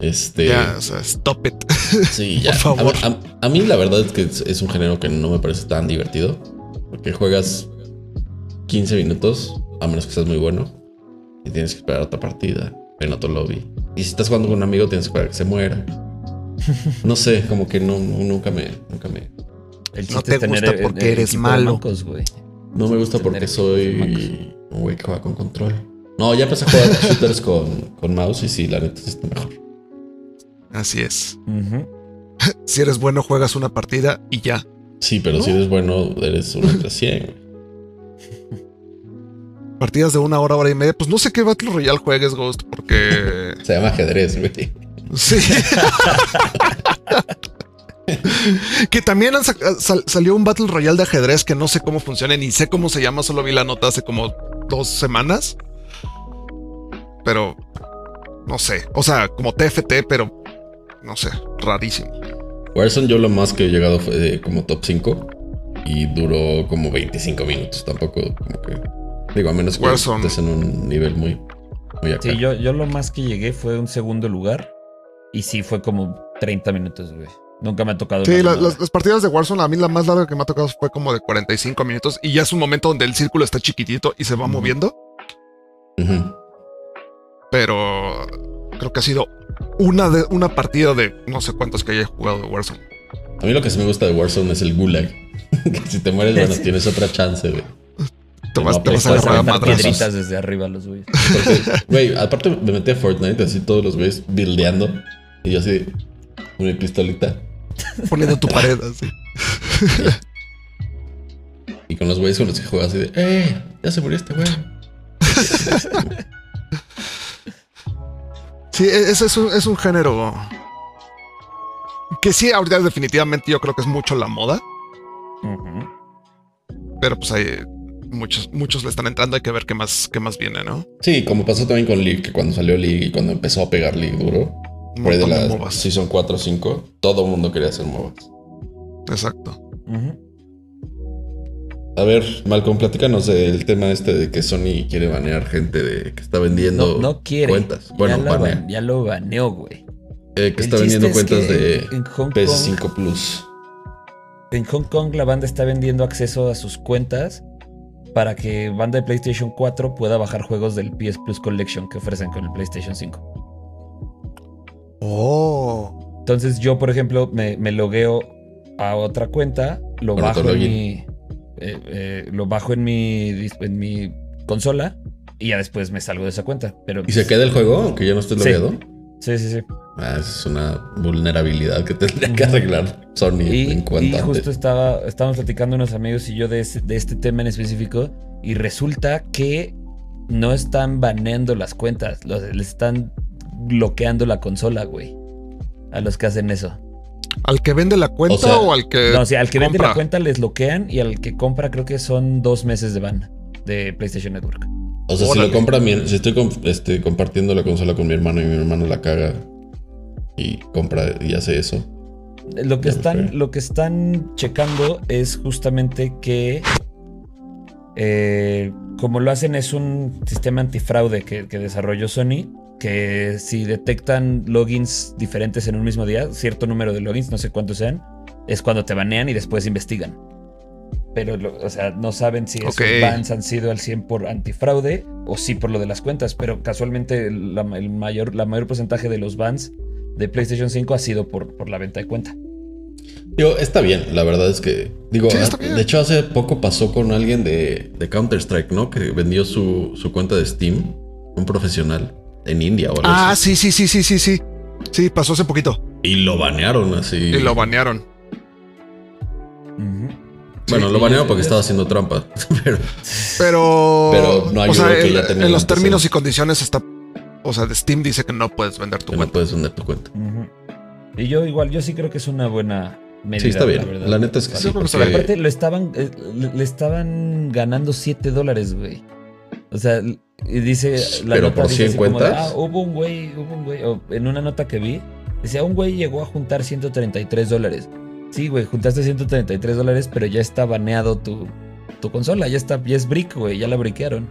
Este. Ya, o sea, stop it. Sí, ya. Por favor. A, a- a mí la verdad es que es, es un género que no me parece tan divertido. Porque juegas 15 minutos, a menos que seas muy bueno. Y tienes que esperar otra partida en otro lobby. Y si estás jugando con un amigo, tienes que esperar que se muera. No sé, como que no, no- nunca me, nunca me. El No te gusta el- porque el eres malo. mancos. No me gusta porque soy un güey que juega con control. No, ya empecé a jugar shooters con, con mouse y sí, la neta está mejor. Así es. Si eres bueno, juegas una partida y ya. Sí, pero si eres bueno, eres uno entre 100. güey. Partidas de una hora, hora y media. Pues no sé qué Battle Royale juegues, Ghost, porque. Se llama ajedrez, güey. Sí. que también han sac- sal- salió un Battle Royale de ajedrez que no sé cómo funciona, ni sé cómo se llama, solo vi la nota hace como dos semanas. Pero no sé, o sea, como TFT, pero no sé, rarísimo. Warzone yo lo más que he llegado fue como top 5 y duró como 25 minutos. Tampoco como que... Digo, a menos que Warzone. estés en un nivel muy, muy acá. Sí, yo, yo lo más que llegué fue un segundo lugar. Y sí, fue como 30 minutos, güey. Nunca me ha tocado. Sí, la- las, las partidas de Warzone, a mí la más larga que me ha tocado fue como de 45 minutos y ya es un momento donde el círculo está chiquitito y se va moviendo, pero creo que ha sido una, de, una partida de no sé cuántos que haya jugado de Warzone. A mí lo que sí me gusta de Warzone es el gulag. que si te mueres, bueno, tienes otra chance, güey. Te No, vas, te pues, vas a agarrar piedritas desde arriba los güeyes. Güey, aparte me metí a Fortnite, así todos los güeyes buildeando. Y yo así, con mi pistolita. poniendo tu pared así. Y con los güeyes con los que juego así de, ¡eh! Ya se murió este güey. Sí, e- ese es un, es un género que sí, ahorita definitivamente yo creo que es mucho la moda, pero pues hay muchos, muchos le están entrando, hay que ver qué más, qué más viene, ¿no? Sí, como pasó también con League, que cuando salió League y cuando empezó a pegar League duro, Un por ahí de montón de la MOBAs. Season 4 o 5, todo el mundo quería hacer MOBAs. Exacto. A ver, Malcolm, platícanos del tema este de que Sony quiere banear gente de que está vendiendo No, no quiere. cuentas. Bueno, ya, lo banea. ban- ya lo baneó, güey. Eh, que El está vendiendo es cuentas de en Hong Kong- PS5 Plus. En Hong Kong la banda está vendiendo acceso a sus cuentas para que banda de PlayStation 4 pueda bajar juegos del PS Plus Collection que ofrecen con el PlayStation 5. Oh. Entonces yo, por ejemplo, me, me logueo a otra cuenta, lo Con bajo en mi. Eh, eh, lo bajo en mi, en mi consola y ya después me salgo de esa cuenta. Pero ¿Y se queda el juego aunque ya no estés Sí. logueado? Sí, sí, sí. Ah, esa es una vulnerabilidad que tendría que arreglar Sony Y, en y cuanto a justo estaba, estábamos platicando unos amigos y yo de, ese- de este tema en específico. Y resulta que no están baneando las cuentas. Los, les están bloqueando la consola, güey. A los que hacen eso. ¿Al que vende la cuenta o, al que No, o sea, al que vende la cuenta les bloquean y al que compra creo que son dos meses de ban de PlayStation Network. O sea, si lo compra mi, si estoy este, compartiendo la consola con mi hermano y mi hermano la caga y compra y hace eso. Lo que están, lo que están checando es justamente que eh, como lo hacen es un sistema antifraude que, que desarrolló Sony, que si detectan logins diferentes en un mismo día, cierto número de logins, no sé cuántos sean, es cuando te banean y después investigan. Pero, lo- o sea, no saben si esos Ok. bans han sido al 100 por antifraude o sí por lo de las cuentas, pero casualmente la, el mayor, la mayor porcentaje de los bans de PlayStation 5 ha sido por, por la venta de cuenta. Digo, está bien, la verdad es que. Digo, Sí, está ah, bien. de hecho, hace poco pasó con alguien de, de Counter-Strike, ¿no? Que vendió su, su cuenta de Steam, un profesional, en India o algo Ah, así. sí, sí, sí, sí, sí, sí. Sí, pasó hace poquito. Y lo banearon así. Y lo banearon. Bueno, Sí, lo banearon porque estaba haciendo trampa. Pero Pero. Pero no o sea, que en, ya tenían en los términos y condiciones está. O sea, de Steam dice que no puedes vender tu que no cuenta. puedes vender tu cuenta. Y yo igual, yo sí creo que es una buena medida. Sí, está bien. La, verdad. La neta es que sí. porque- aparte lo estaban, eh, le, le estaban ganando 7 dólares, güey. O sea, y dice la Pero nota por dice 100 así como de, cuentas. ah, hubo un güey, hubo un güey, en una nota que vi, decía, un güey llegó a juntar 133 dólares. Sí, güey, juntaste 133 dólares, pero ya está baneado tu, tu consola, ya está, ya es brick, güey, ya la briquearon.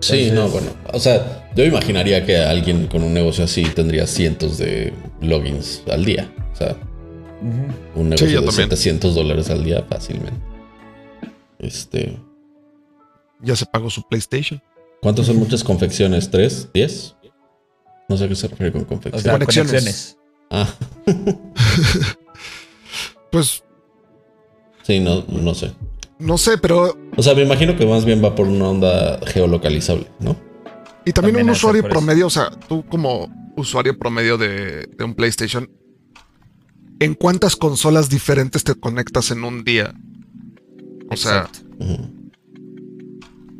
Sí, Entonces- no, bueno. O sea, yo imaginaría que alguien con un negocio así tendría cientos de logins al día. O sea, un negocio yo de también. 700 dólares al día fácilmente. Este. Ya se pagó su PlayStation. ¿Cuántos son muchas confecciones? ¿Tres? ¿Diez? No sé a qué se refiere con O confección. sea, Conexiones. conexiones. ah, Pues sí, no, no sé. no sé, pero. O sea, me imagino que más bien va por una onda geolocalizable, ¿no? Y también, También un usuario eso. promedio, o sea, tú como usuario promedio de, de un PlayStation, ¿en cuántas consolas diferentes te conectas en un día? O sea.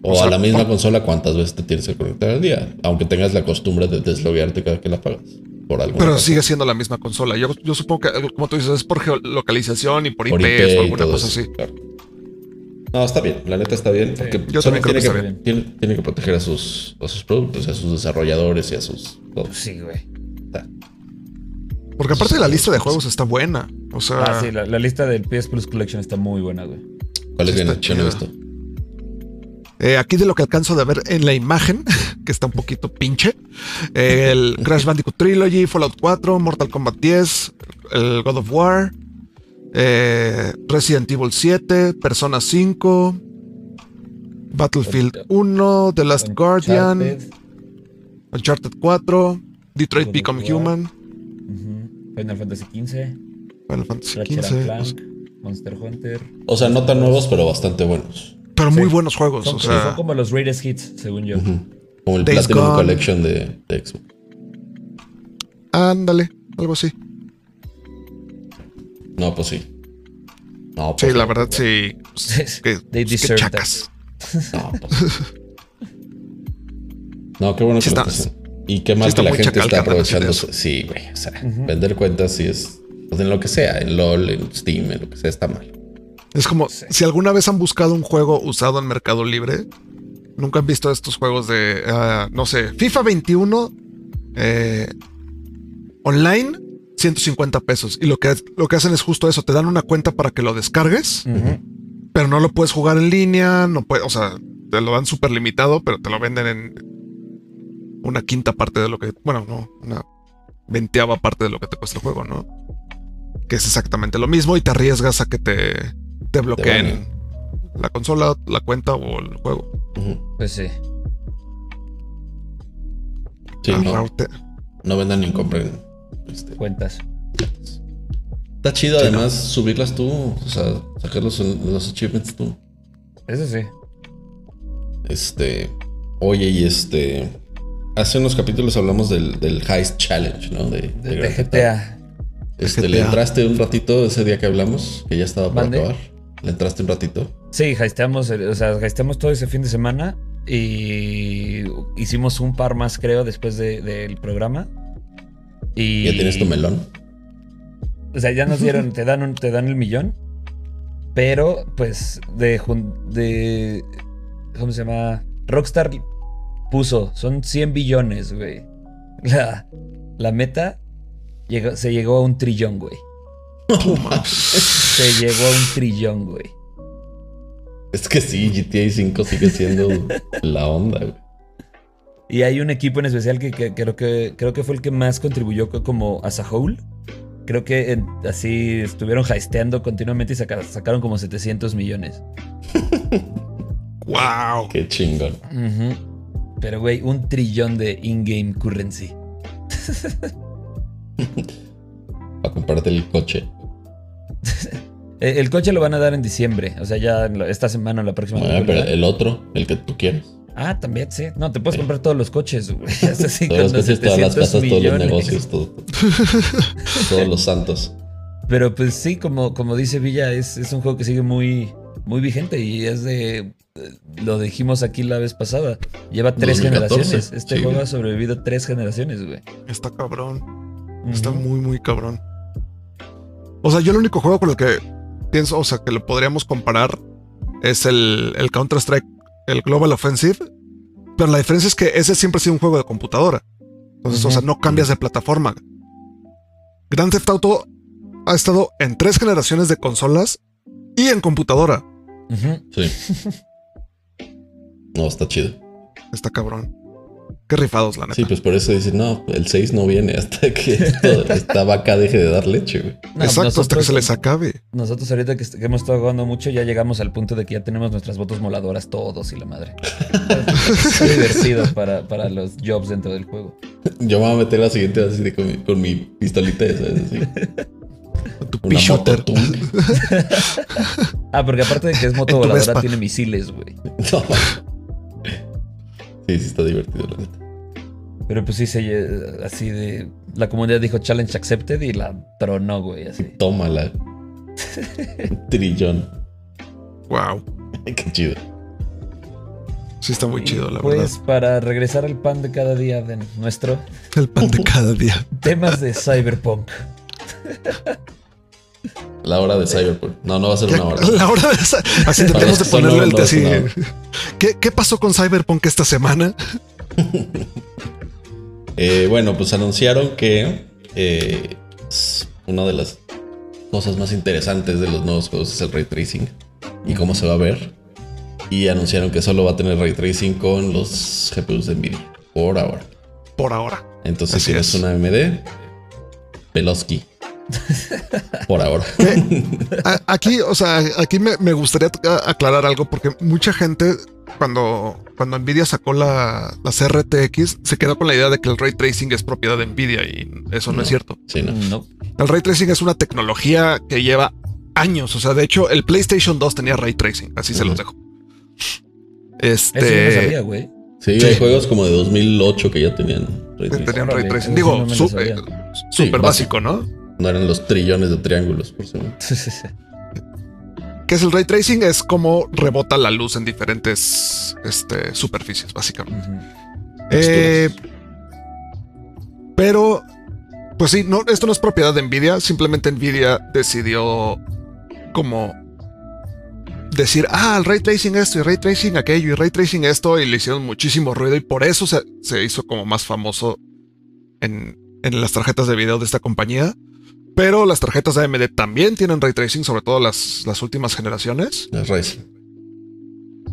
O, O sea, a la misma consola, ¿cuántas veces te tienes que conectar al día? Aunque tengas la costumbre de desloguearte cada que la pagas. Por pero razón. sigue siendo la misma consola. Yo, yo supongo que, como tú dices, es por geolocalización y por, Por IPs IP o alguna cosa eso, así. claro. No, está bien. La neta está bien. Sí. Yo también creo tiene que que, está bien. tiene, tiene que proteger a sus, a sus productos, a sus desarrolladores y a sus. todo. Sí, güey. Porque aparte la lista de juegos está buena. O sea, Ah, sí, la, la lista del PS Plus Collection está muy buena, güey. ¿Cuál es Sí, bien? está Yo eh, aquí de lo que alcanzo de ver en la imagen, que está un poquito pinche, eh, el Crash Bandicoot Trilogy, Fallout 4, Mortal Kombat 10, el God of War, eh, Resident Evil 7, Persona 5, Battlefield 1, The Last Guardian, Uncharted, Uncharted 4, Detroit God Become. Human, ujú, Final Fantasy XV, Final Fantasy XV. Monster Hunter. O sea, no tan nuevos, pero bastante buenos. Pero muy Sí. buenos juegos. Son, o sí, sea, son como los greatest hits, según yo. Como el Days Platinum Gone. Collection de, de Xbox. ándale, algo así. No, pues sí. No, Sí, pues la no. verdad, sí. Que, They que deserve chacas. No, pues. No, qué bueno Sí que lo está-. Y qué mal que la gente está aprovechando. Sí, güey. O sea, vender cuentas sí es. Pues en lo que sea, en LOL, en Steam, en lo que sea, está mal. Es como Sí. si alguna vez han buscado un juego usado en Mercado Libre, nunca han visto estos juegos de, ah, no sé, FIFA 21 eh, online, 150 pesos. Y lo que, lo que hacen es justo eso, te dan una cuenta para que lo descargues, pero no lo puedes jugar en línea, no puedes, o sea, te lo dan súper limitado, pero te lo venden en una quinta parte de lo que, bueno, no, una veinteava parte de lo que te cuesta el juego, ¿no? Que es exactamente lo mismo y te arriesgas a que te, te bloqueen la consola, la cuenta o el juego. Pues sí. Sí, no, vendan ni compren. Este, Cuentas. Está chido Sí, además subirlas tú, o sea, sacar los, los achievements tú. Eso sí. Este, oye, y este, hace unos capítulos hablamos del, del Heist Challenge, ¿no? De, De. GTA. Este, ¿Le entraste un ratito ese día que hablamos? Que ya estaba por ¿Mande? acabar. ¿Le entraste un ratito? Sí, heisteamos, el- o sea, heisteamos todo ese fin de semana y hicimos un par más, creo, después de- del programa. Y ¿Ya tienes tu melón? O sea, ya nos dieron, te dan un- te dan el millón. Pero, pues, de, de. ¿Cómo se llama? Rockstar puso, son 100 billones, güey. La, la meta llegó- se llegó a un trillón, güey. Se llegó a un trillón, güey. Es que sí, GTA 5 sigue siendo la onda, güey. Y hay un equipo en especial que, que creo que creo que fue el que más contribuyó co- como as a whole. Creo que en- así estuvieron heisteando continuamente y saca- sacaron como 700 millones. Wow. Qué chingón. Pero, güey, un trillón de in-game currency. Para comprarte el coche. Eh, El coche lo van a dar en diciembre. O sea, ya en la- esta semana o la próxima. Ah, pero el otro, el que tú quieres. Ah, también, sí. No, te puedes comprar todos los coches, güey. Es así, Todos los coches, todas las 700 casas, todos los negocios, todo. todos los santos. Pero pues sí, como, como dice Villa, es, es un juego que sigue muy, muy vigente y es de... Lo dijimos aquí la vez pasada. Lleva tres 2014, generaciones. Este sí, juego güey. ha sobrevivido tres generaciones, güey. Está cabrón. Está muy, muy cabrón. O sea, yo el único juego con el que pienso, o sea, que lo podríamos comparar es el, el Counter-Strike, el Global Offensive. Pero la diferencia es que ese siempre ha sido un juego de computadora. Entonces, o sea, no cambias de plataforma. Grand Theft Auto ha estado en tres generaciones de consolas y en computadora. Sí. No, está chido. Está cabrón. Qué rifados, la neta. Sí, pues por eso dicen, no, el 6 no viene hasta que esto- esta vaca deje de dar leche, güey. No, Exacto, hasta que se les acabe. Nosotros ahorita que, hemos estado jugando mucho ya llegamos al punto de que ya tenemos nuestras botas moladoras todos y la madre. Está divertido para, para los jobs dentro del juego. Yo me voy a meter la siguiente así de con mi, con mi pistolita, ¿sabes? Así. Tu mototung. Ah, porque aparte de que es moto voladora, tiene misiles, güey. No. Sí, sí está divertido, la neta. Pero pues sí, se, lle- así de... La comunidad dijo challenge accepted y la tronó, güey, así. Tómala. Un trillón. Wow. Qué chido. Sí, está muy Y, chido, la pues verdad. para regresar al pan de cada día de nuestro El pan de cada día. temas de Cyberpunk. La hora de Cyberpunk. No, no va a ser una hora. La hora de Así debemos de ponerle el así. ¿Qué, ¿Qué pasó con Cyberpunk esta semana? Eh, bueno, pues anunciaron que eh, una de las cosas más interesantes de los nuevos juegos es el ray tracing y cómo se va a ver. Y anunciaron que solo va a tener ray tracing con los GPUs de Nvidia por ahora. Por ahora. Entonces, si es. una AMD, Peloski. Por ahora. A- Aquí, o sea, aquí me, me gustaría a- aclarar algo porque mucha gente cuando, cuando Nvidia sacó la, las RTX se quedó con la idea de que el ray tracing es propiedad de Nvidia y eso no, No. es cierto. Sí, no. No. El ray tracing es una tecnología que lleva años. O sea, de hecho, el PlayStation 2 tenía ray tracing. Así se los dejo. Eso yo no Este. sabía, güey. Sí, Sí. hay juegos como de 2008 que ya tenían ray que tracing. tenían ray tracing. eso Digo, su- eh, Sí, súper básico, ¿no? No eran los trillones de triángulos por segundo. ¿Qué es el ray tracing? Es como rebota la luz en diferentes este, superficies, básicamente. Eh, pero, pues sí, no, esto no es propiedad de Nvidia. Simplemente Nvidia decidió como decir, ah, el ray tracing esto y ray tracing aquello y ray tracing esto y le hicieron muchísimo ruido y por eso se, se hizo como más famoso en, en las tarjetas de video de esta compañía. Pero las tarjetas de AMD también tienen ray tracing, sobre todo las, las últimas generaciones. No es Ryzen.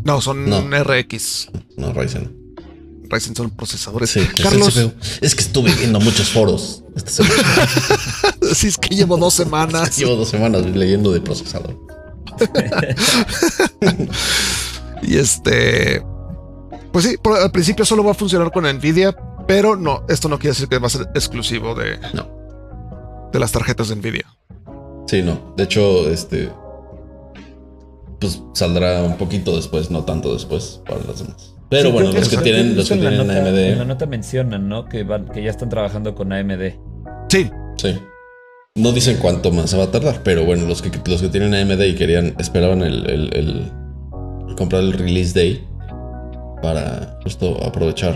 No, son No. RX. No, Ryzen. Ryzen son procesadores. Sí, Carlos, es, que estuve viendo muchos foros. Esta semana. si es que llevo dos semanas. Llevo dos semanas leyendo de procesador. Y este. Pues sí, al principio solo va a funcionar con Nvidia, pero no, esto no quiere decir que va a ser exclusivo de, No. De las tarjetas de Nvidia. Sí, no. De hecho, este. Pues saldrá un poquito después, no tanto después para las demás. Pero Sí, bueno, los que tienen, los que en la tienen nota- En la AMD, nota mencionan, ¿no? Que, van, que ya están trabajando con AMD. Sí, sí. No dicen cuánto más se va a tardar, pero bueno, los que, los que tienen AMD y querían, esperaban el, el- el- comprar el release day para justo aprovechar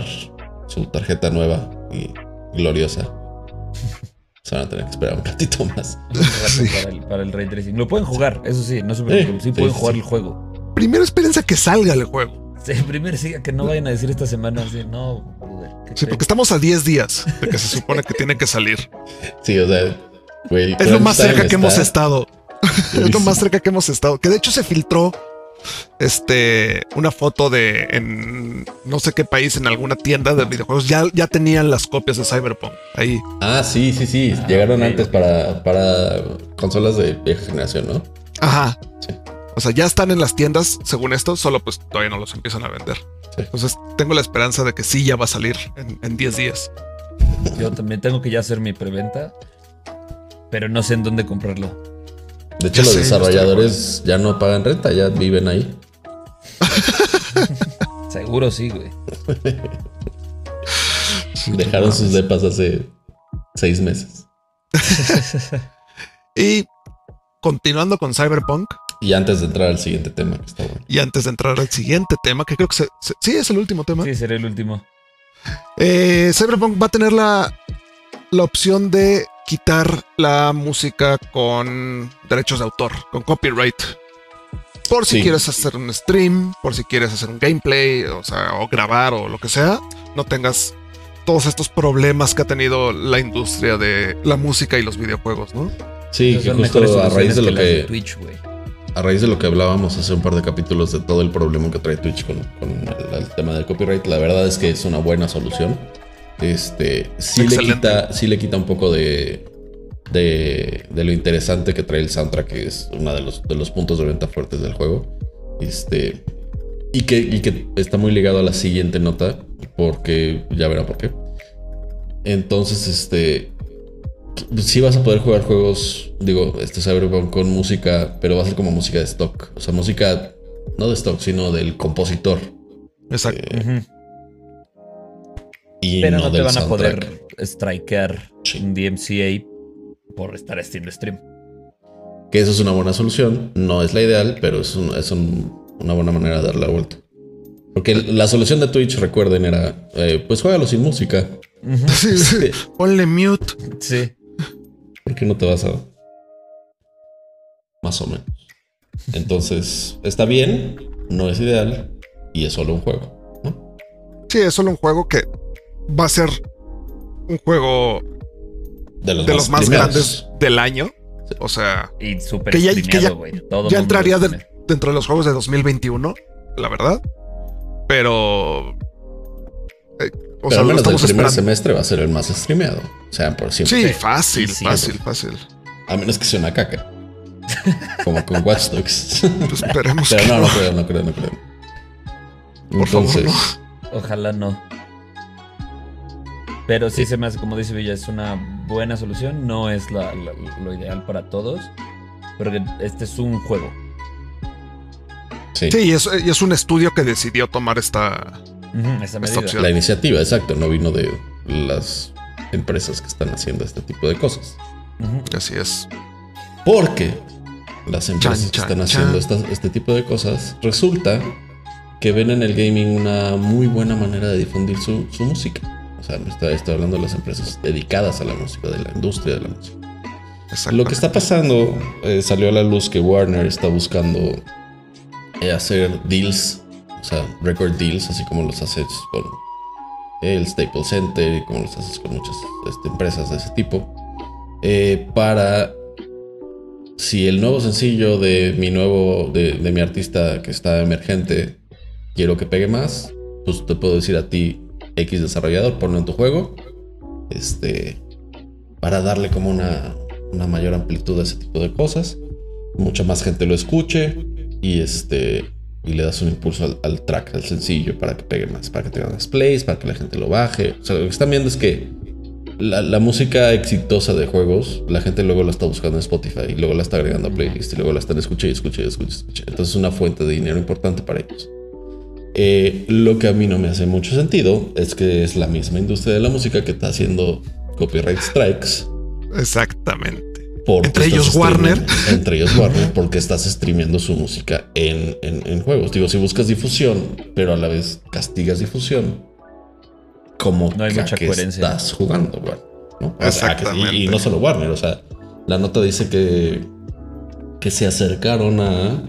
su tarjeta nueva y gloriosa. Se van a tener que esperar un ratito más. Un rato Sí. para, el, para el ray tracing. Lo pueden jugar, eso sí, no se preocupen. Sí, sí, pueden sí, jugar sí. el juego. primero espérense a que salga el juego. Sí, primero sí, que no vayan a decir esta semana así, no, ¿qué Sí, creen? porque estamos a 10 días de que se supone que tiene que salir. Sí, o sea, güey. Es lo más cerca que hemos estado. Es lo más cerca que hemos estado. Que de hecho se filtró este una foto de en no sé qué país, en alguna tienda de videojuegos. Ya, ya tenían las copias de Cyberpunk ahí. Ah, sí, sí, sí. Ah, Llegaron antes para, para consolas de vieja generación, ¿no? Ajá. Sí. O sea, ya están en las tiendas, según esto, solo pues todavía no los empiezan a vender. Sí. Entonces tengo la esperanza de que sí ya va a salir en, en 10 días. Yo también tengo que ya hacer mi preventa, pero no sé en dónde comprarlo. De hecho, Ya los sé, desarrolladores ya no pagan renta, ya viven ahí. Seguro sí, güey. Dejaron sus depas hace seis meses. Y continuando con Cyberpunk, Y antes de entrar al siguiente tema, que está bueno. y antes de entrar al siguiente tema, que creo que se- se- sí es el último tema. Sí, será el último. Eh, Cyberpunk va a tener la, la opción de quitar la música con derechos de autor, con copyright. Por si Sí. quieres hacer un stream, por si quieres hacer un gameplay, o sea, o grabar o lo que sea, no tengas todos estos problemas que ha tenido la industria de la música y los videojuegos, ¿no? Sí, que justo a raíz de lo de que Twitch, a raíz de lo que hablábamos hace un par de capítulos de todo el problema que trae Twitch con, con el, el tema del copyright, la verdad es que es una buena solución. Este sí le quita, sí le quita un poco de, de, de lo interesante que trae el soundtrack, que es uno de los, de los puntos de venta fuertes del juego. Este. Y que, y que está muy ligado a la siguiente nota, porque ya verán por qué. Entonces, este. Sí vas a poder jugar juegos, digo, este Cyberpunk con música, pero va a ser como música de stock. O sea, música no de stock, sino del compositor. Exacto. eh, Ujú. Y Pero no, no te van a poder strikear Sí. un DMCA por estar haciendo stream. Que eso es una buena solución. No es la ideal, pero es, un- es un- una buena manera de darle la vuelta. Porque la solución de Twitch, recuerden, era eh, pues juégalo sin música. Sí, sí. Ponle mute. Sí. ¿Por qué no te vas a.? Más o menos. Entonces, está bien, no es ideal y es solo un juego. ¿no? Sí, es solo un juego que va a ser un juego De los de más, los más streameados. grandes del año. O sea, Y súper Que ya- que ya-. Todo entraría de- dentro de los juegos de 2021, la verdad. Pero. eh, o Pero sea, al menos el primer esperando. semestre va a ser el más streameado. O sea, por siempre. Sí, Sí, fácil, sí, fácil, fácil. A menos que sea una caca. Como con Watch Dogs. Pues esperemos Pero que no, no. no creo, no creo, no creo. Por favor, Entonces, no. Ojalá no. Pero sí se me hace, como dice Villa, es una buena solución. No es la- la- lo ideal para todos. Pero este es un juego. sí, Sí, y es, y es un estudio que decidió tomar esta. Medida. opción. la iniciativa, exacto, no vino de las empresas que están haciendo este tipo de cosas. Ujú. Así es. Porque las empresas Chan, que están haciendo estas- este tipo de cosas resulta que ven en el gaming una muy buena manera de difundir su, su música. Sea, me está, hablando de las empresas dedicadas a la música, de la industria de la música. Lo que está pasando, eh, salió a la luz que Warner está buscando eh, hacer deals, o sea, record deals, así como los haces con el Staples Center y como los haces con muchas este, empresas de ese tipo, eh, para si el nuevo sencillo de mi nuevo, de, de mi artista que está emergente, quiero que pegue más, pues te puedo decir a ti, X desarrollador, ponlo en tu juego, este, para darle como una, una mayor amplitud a ese tipo de cosas, mucha más gente lo escuche y este y le das un impulso al, track, al sencillo para que pegue más, para que tenga más plays, para que la gente lo baje. O sea, lo que están viendo es que la, la música exitosa de juegos, la gente luego la está buscando en Spotify y luego la está agregando a playlist y luego la están escuchando y escuchando y escuchando. Entonces es una fuente de dinero importante para ellos. Eh, lo que a mí no me hace mucho sentido es que es la misma industria de la música que está haciendo copyright strikes. Exactamente. Entre ellos Warner. Entre ellos Warner, porque estás streameando su música en, en- en juegos. Digo, si buscas difusión, pero a la vez castigas difusión, como No hay mucha coherencia. estás jugando, ¿no? O sea, a que- y- y, no solo Warner, o sea, la nota dice que, que se acercaron a,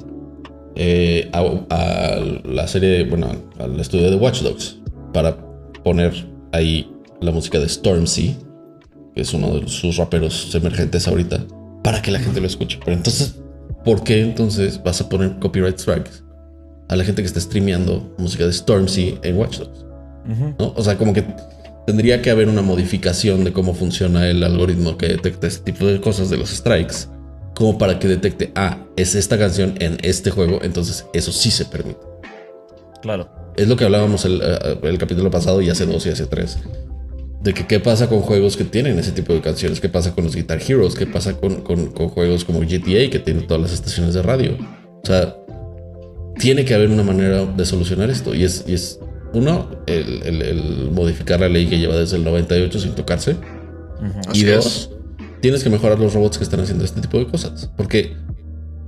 eh, a, a la serie, bueno, al estudio de Watch Dogs para poner ahí la música de Stormzy, que es uno de sus raperos emergentes ahorita, para que la gente lo escuche. Pero entonces, ¿por qué entonces vas a poner copyright strikes a la gente que está streameando música de Stormzy en Watch Dogs? ¿no? O sea, como que tendría que haber una modificación de cómo funciona el algoritmo que detecta este tipo de cosas de los strikes, como para que detecte, ah, es esta canción en este juego, entonces eso sí se permite. Claro. Es lo que hablábamos el, eh, el capítulo pasado y hace dos y hace tres. De que qué pasa con juegos que tienen ese tipo de canciones, qué pasa con los Guitar Heroes, qué pasa con, con- con juegos como GTA que tienen todas las estaciones de radio. O sea, tiene que haber una manera de solucionar esto. Y es, y es uno, el, el- el modificar la ley que lleva desde el 98 sin tocarse. Ujú. Así y es. dos, tienes que mejorar los robots que están haciendo este tipo de cosas. Porque,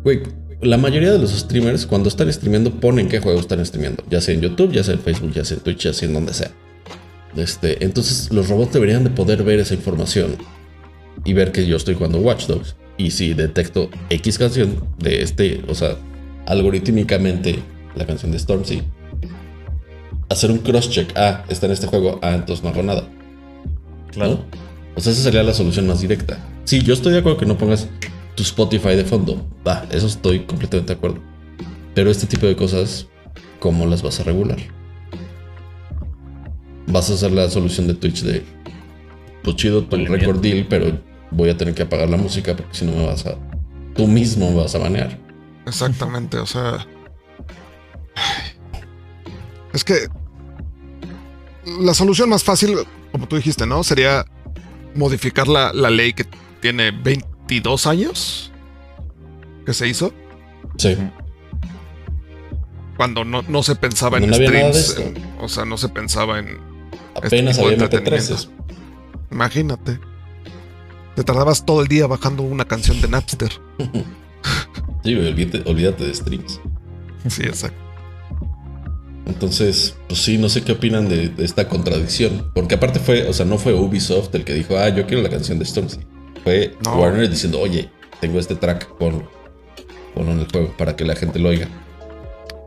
güey, la mayoría de los streamers cuando están streameando ponen qué juego están streameando. Ya sea en YouTube, ya sea en Facebook, ya sea en Twitch, ya sea en donde sea. Este, entonces los robots deberían de poder ver esa información y ver que yo estoy jugando Watch Dogs. Y si detecto X canción de este, o sea, algorítmicamente la canción de Stormzy, hacer un cross-check. Ah, está en este juego. Ah, entonces no hago nada. Claro. ¿no? O sea, esa sería la solución más directa. Sí, yo estoy de acuerdo que no pongas tu Spotify de fondo. Va, eso estoy completamente de acuerdo. Pero este tipo de cosas, ¿cómo las vas a regular? Vas a hacer la solución de Twitch de, pues chido tu record deal, pero voy a tener que apagar la música porque si no me vas a, tú mismo me vas a banear. Exactamente, o sea. Es que la solución más fácil, como tú dijiste, ¿no? Sería modificar la, la ley que tiene 22 años que se hizo Sí, cuando no, no se pensaba en no streams. en- o sea, no se pensaba en. apenas de había MP3. entretenimiento. Imagínate. Te tardabas todo el día bajando una canción de Napster. Sí, olvídate de streams. Sí, exacto. Entonces, pues sí, no sé qué opinan de, de esta contradicción. Porque aparte fue, o sea, no fue Ubisoft el que dijo, ah, yo quiero la canción de Stormzy. Fue No. Warner diciendo, oye, tengo este track, ponlo. Ponlo en el juego para que la gente lo oiga.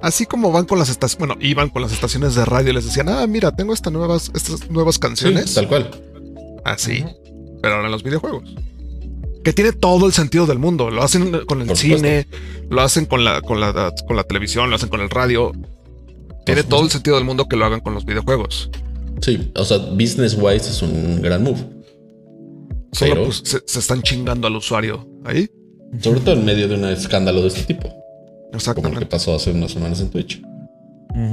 Así como van con las estaciones, bueno, iban con las estaciones de radio y les decían, ah, mira, tengo estas nuevas, estas nuevas Sí, canciones. tal cual. Así. Pero ahora en los videojuegos. Que tiene todo el sentido del mundo. Lo hacen con el Por cine, lo hacen con la, con la, con la televisión, lo hacen con el radio. Tiene Por todo el sentido del mundo que lo hagan con los videojuegos. Sí, o sea, business wise es un gran move. Solo Pero- pues, se, se están chingando al usuario ahí. Sobre todo en medio de un escándalo de este tipo. Como el que Exactamente. pasó hace unas semanas en Twitch.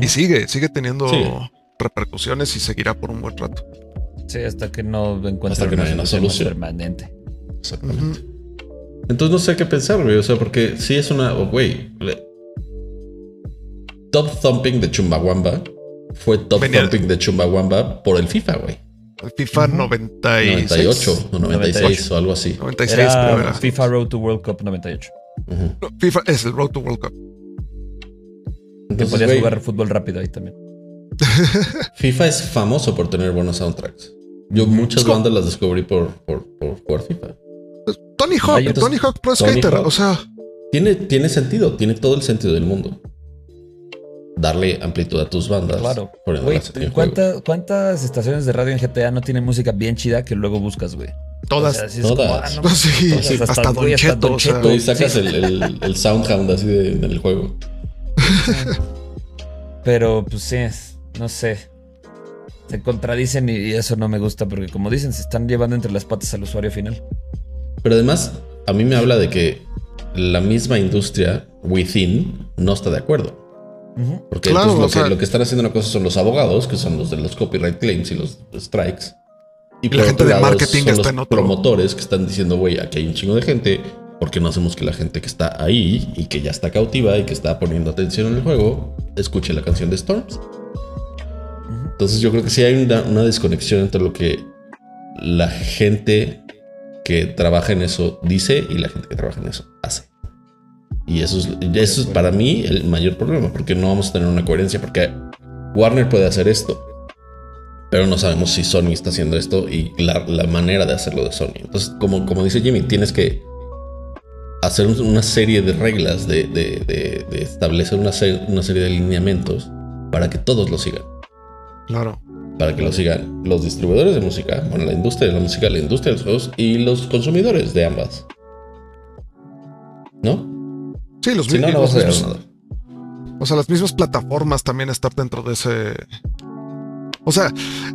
Y sigue, sigue teniendo Sigue. repercusiones y seguirá por un buen rato. Sí, hasta que no encuentre Hasta que no haya una solución. permanente. Exactamente. Entonces no sé qué pensar, güey. O sea, porque sí es una. oh, Güey. le- top thumping de Chumbawamba fue top Venía- thumping de Chumbawamba por el FIFA, güey. El FIFA Ujú. 96. 98 o 96 98. o algo así. 96 creo Era era. FIFA Road to World Cup 98. Ujú. No, FIFA es el Road to World Cup. Que Entonces, podías güey, jugar fútbol rápido ahí también. FIFA es famoso por tener buenos soundtracks. Yo muchas bandas las descubrí por, por, por jugar FIFA. Tony Hawk, Ay, entonces- Tony Hawk Pro Skater. Hawk. O sea, Tiene, tiene sentido, tiene todo el sentido del mundo. Darle amplitud a tus bandas. Claro. juego. ¿cuánta- ¿cuántas estaciones de radio en GTA no tienen música bien chida que luego buscas, güey? todas. O sea, Todas. como, ah, no, sí, todas, sí, hasta- hasta, Don hasta Cheto. Don Cheto. Sacas Sí. el, el, el Soundhound así de- del juego. Pero pues sí, no sé. Se contradicen y, y eso no me gusta porque como dicen, se están llevando entre las patas al usuario final. Pero además, a mí me habla de que la misma industria, within, no está de acuerdo. Porque Claro, entonces lo, o sea- que, lo que están haciendo una cosa son los abogados, que son los de los copyright claims y los strikes. Y, la gente de marketing son está los en otro. promotores que están diciendo, güey, aquí hay un chingo de gente. ¿Por qué no hacemos que la gente que está ahí y que ya está cautiva y que está poniendo atención en el juego escuche la canción de Storms. Entonces yo creo que sí hay una, una desconexión entre lo que la gente que trabaja en eso dice y la gente que trabaja en eso hace. Y eso es, eso es para mí el mayor problema, porque no vamos a tener una coherencia, porque Warner puede hacer esto, pero no sabemos si Sony está haciendo esto y la, la manera de hacerlo de Sony. Entonces, como, como dice Jimmy, tienes que hacer una serie de reglas, de, de, de, de establecer una, se- una serie de lineamientos para que todos lo sigan. Claro. Para que lo sigan los distribuidores de música, bueno, la industria de la música, la industria de los juegos y los consumidores de ambas. ¿No? Sí, los, Si no, no vas a mismos- nada. O sea, las mismas plataformas también estar dentro de ese. O sea,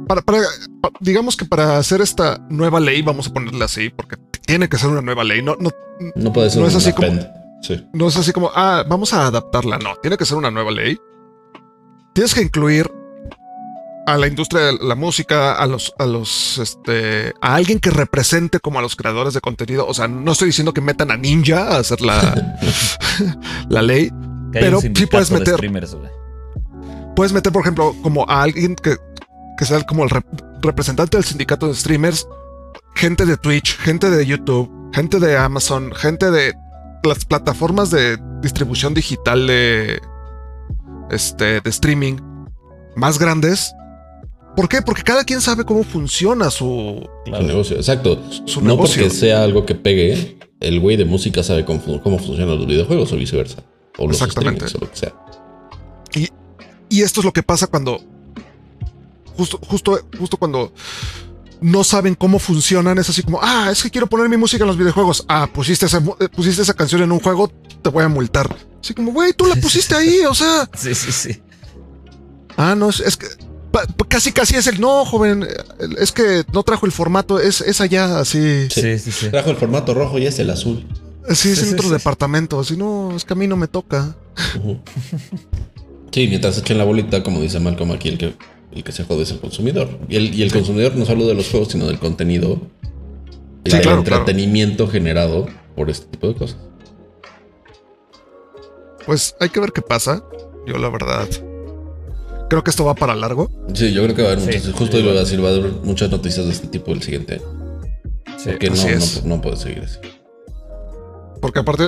para, para- pa- digamos que para hacer esta nueva ley, vamos a ponerle así, porque tiene que ser una nueva ley. No, no, No puede ser No es así como-. Sí. no es así como, ah, vamos a adaptarla. No, tiene que ser una nueva ley. Tienes que incluir a la industria de la música, a los, a los, este, a alguien que represente como a los creadores de contenido. O sea, no estoy diciendo que metan a Ninja a hacer la, la ley, Pero sí puedes de meter- puedes meter, por ejemplo, como a alguien que, que sea como el rep- representante del sindicato de streamers, gente de Twitch, gente de YouTube, gente de Amazon, gente de las plataformas de distribución digital de este de streaming más grandes. ¿Por qué? Porque cada quien sabe cómo funciona su, Su negocio, exacto. su no negocio. porque sea algo que pegue, el güey de música sabe cómo, fu- cómo funcionan los videojuegos o viceversa. O los Exactamente. o lo que sea. Y esto es lo que pasa cuando. Justo, justo, justo cuando no saben cómo funcionan. Es así como, ah, es que quiero poner mi música en los videojuegos. Ah, pusiste esa, eh, pusiste esa canción en un juego, te voy a multar. Así como, güey, tú la pusiste ahí, o sea. Sí, sí, sí. Ah, no, es, es que casi, casi es el no, joven. Es que no trajo el formato, es, es allá, así. Sí. Sí, sí, sí. Trajo el formato rojo y es el azul. Así es Sí, en sí, otro sí. departamento. Así no, es que a mí no me toca. Ujú. Sí, mientras echen la bolita, como dice Malcolm aquí, el que, el que se jode es el consumidor. Y el, y el consumidor no solo de los juegos, sino del contenido y Sí, del claro, claro. entretenimiento generado por este tipo de cosas. Pues hay que ver qué pasa. Yo, la verdad, creo que esto va para largo. Sí, yo creo que va a haber Sí, muchas, justo sí, iba a decir, va a haber muchas noticias de este tipo el siguiente año. Sí. Porque no, es. no, no puede seguir así. Porque aparte,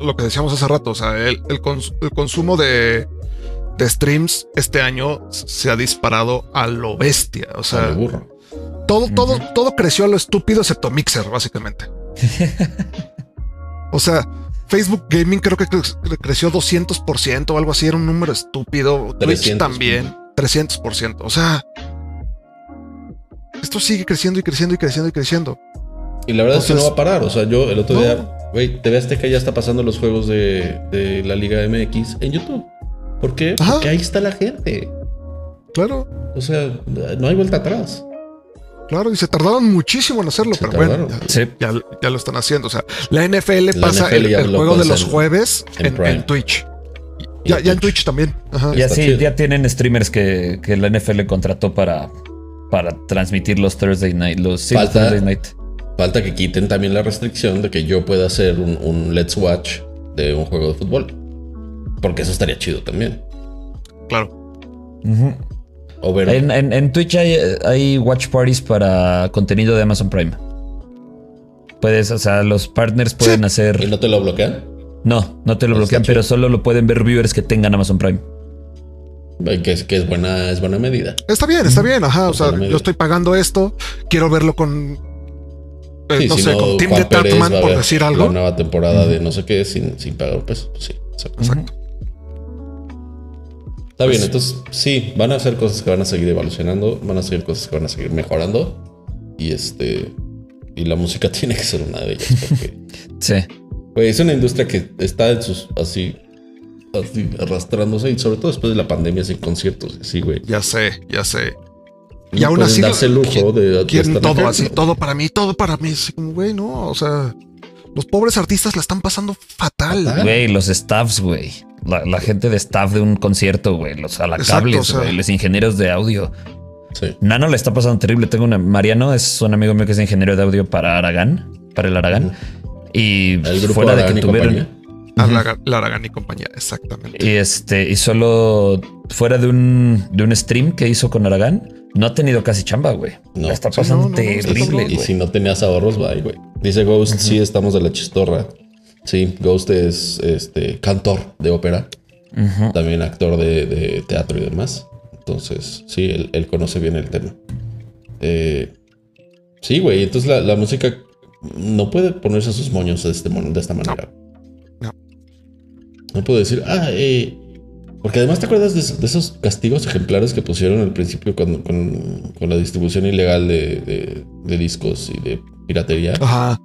lo que decíamos hace rato, o sea, el, el cons- el consumo de, de streams este año se ha disparado a lo bestia. O A sea, lo burro. todo, todo, todo creció a lo estúpido excepto Mixer, básicamente. o sea, Facebook Gaming creo que cre- creció 200% o algo así, era un número estúpido. Twitch 300%. también, 300%. O sea, esto sigue creciendo y creciendo y creciendo y creciendo. Y la verdad es que no va a parar. O sea, yo el otro No. día, güey, TV Azteca ya está pasando los juegos de, de la Liga MX en YouTube. ¿Por qué? Ajá. Porque ahí está la gente. Claro. O sea, no hay vuelta atrás. Claro, y se tardaron muchísimo en hacerlo, Se pero bueno, ya, Sí. ya, ya lo están haciendo. O sea, la NFL La pasa NFL el, juego de los en- jueves en en, Prime. en Twitch. Y Ya, en ya en Twitch. También. Ajá. Y Está así chido. ya tienen streamers que, que la NFL contrató para, para transmitir los Thursday night, los sí, Falta- Thursday night. Falta que quiten también la restricción de que yo pueda hacer un, un Let's Watch de un juego de fútbol. Porque eso estaría chido también. Claro. O ver. En, en- en Twitch hay, hay watch parties para contenido de Amazon Prime. Puedes, o sea, los partners pueden ¿Y hacer. no te lo bloquean? No, no te lo bloquean, pero solo lo pueden ver viewers que tengan Amazon Prime. Que es, que es buena, es buena medida. Está bien, está bien. Ajá. O sea, yo estoy pagando esto. Quiero verlo con. eh, Sí, no si sé, con Tim Juan de a por decir La algo. nueva temporada de no sé qué sin, sin pagar, pues, pues sí. exacto. Exacto. Está bien, Pues- entonces sí, van a hacer cosas que van a seguir evolucionando, van a ser cosas que van a seguir mejorando. Y este. Y la música tiene que ser una de ellas. Porque Sí. güey, es una industria que está en sus así, así arrastrándose. Y sobre todo después de la pandemia, sin conciertos, así, güey. Ya sé, ya sé. Y No aún así darse el lujo de, de Quieren todo acá, así, ¿no? todo para mí, todo para mí. Como, güey, no. O sea, los pobres artistas la están pasando fatal. Fatal. Güey, los staffs, güey. La, la gente de staff de un concierto, güey. Los alacables, Exacto, o sea-. Los ingenieros de audio. Sí. Nano le está pasando terrible. Tengo una. Mariano es un amigo mío que es ingeniero de audio para Aragán, para el Aragán. Y El grupo fuera de Aragán que y tuvieron. compañía. A Lara- Laragán y compañía, exactamente. Y este, y solo fuera de un, de un stream que hizo con Aragán, no ha tenido casi chamba, güey. No. La está Sí, pasando no, no, no, está terrible. Y güey. si no tenías ahorros, bye, güey. Dice Ghost, sí, estamos de la chistorra. Sí, Ghost es este cantor de ópera, también actor de, de teatro y demás. Entonces, sí, él, él conoce bien el tema. Eh, sí, güey. Entonces la, la música no puede ponerse sus moños de, este, de esta manera. No. No puedo decir, ah, eh. Porque además te acuerdas de, esos- de esos castigos ejemplares que pusieron al principio cuando- con, con la distribución ilegal de, de- de discos y de piratería. Ajá.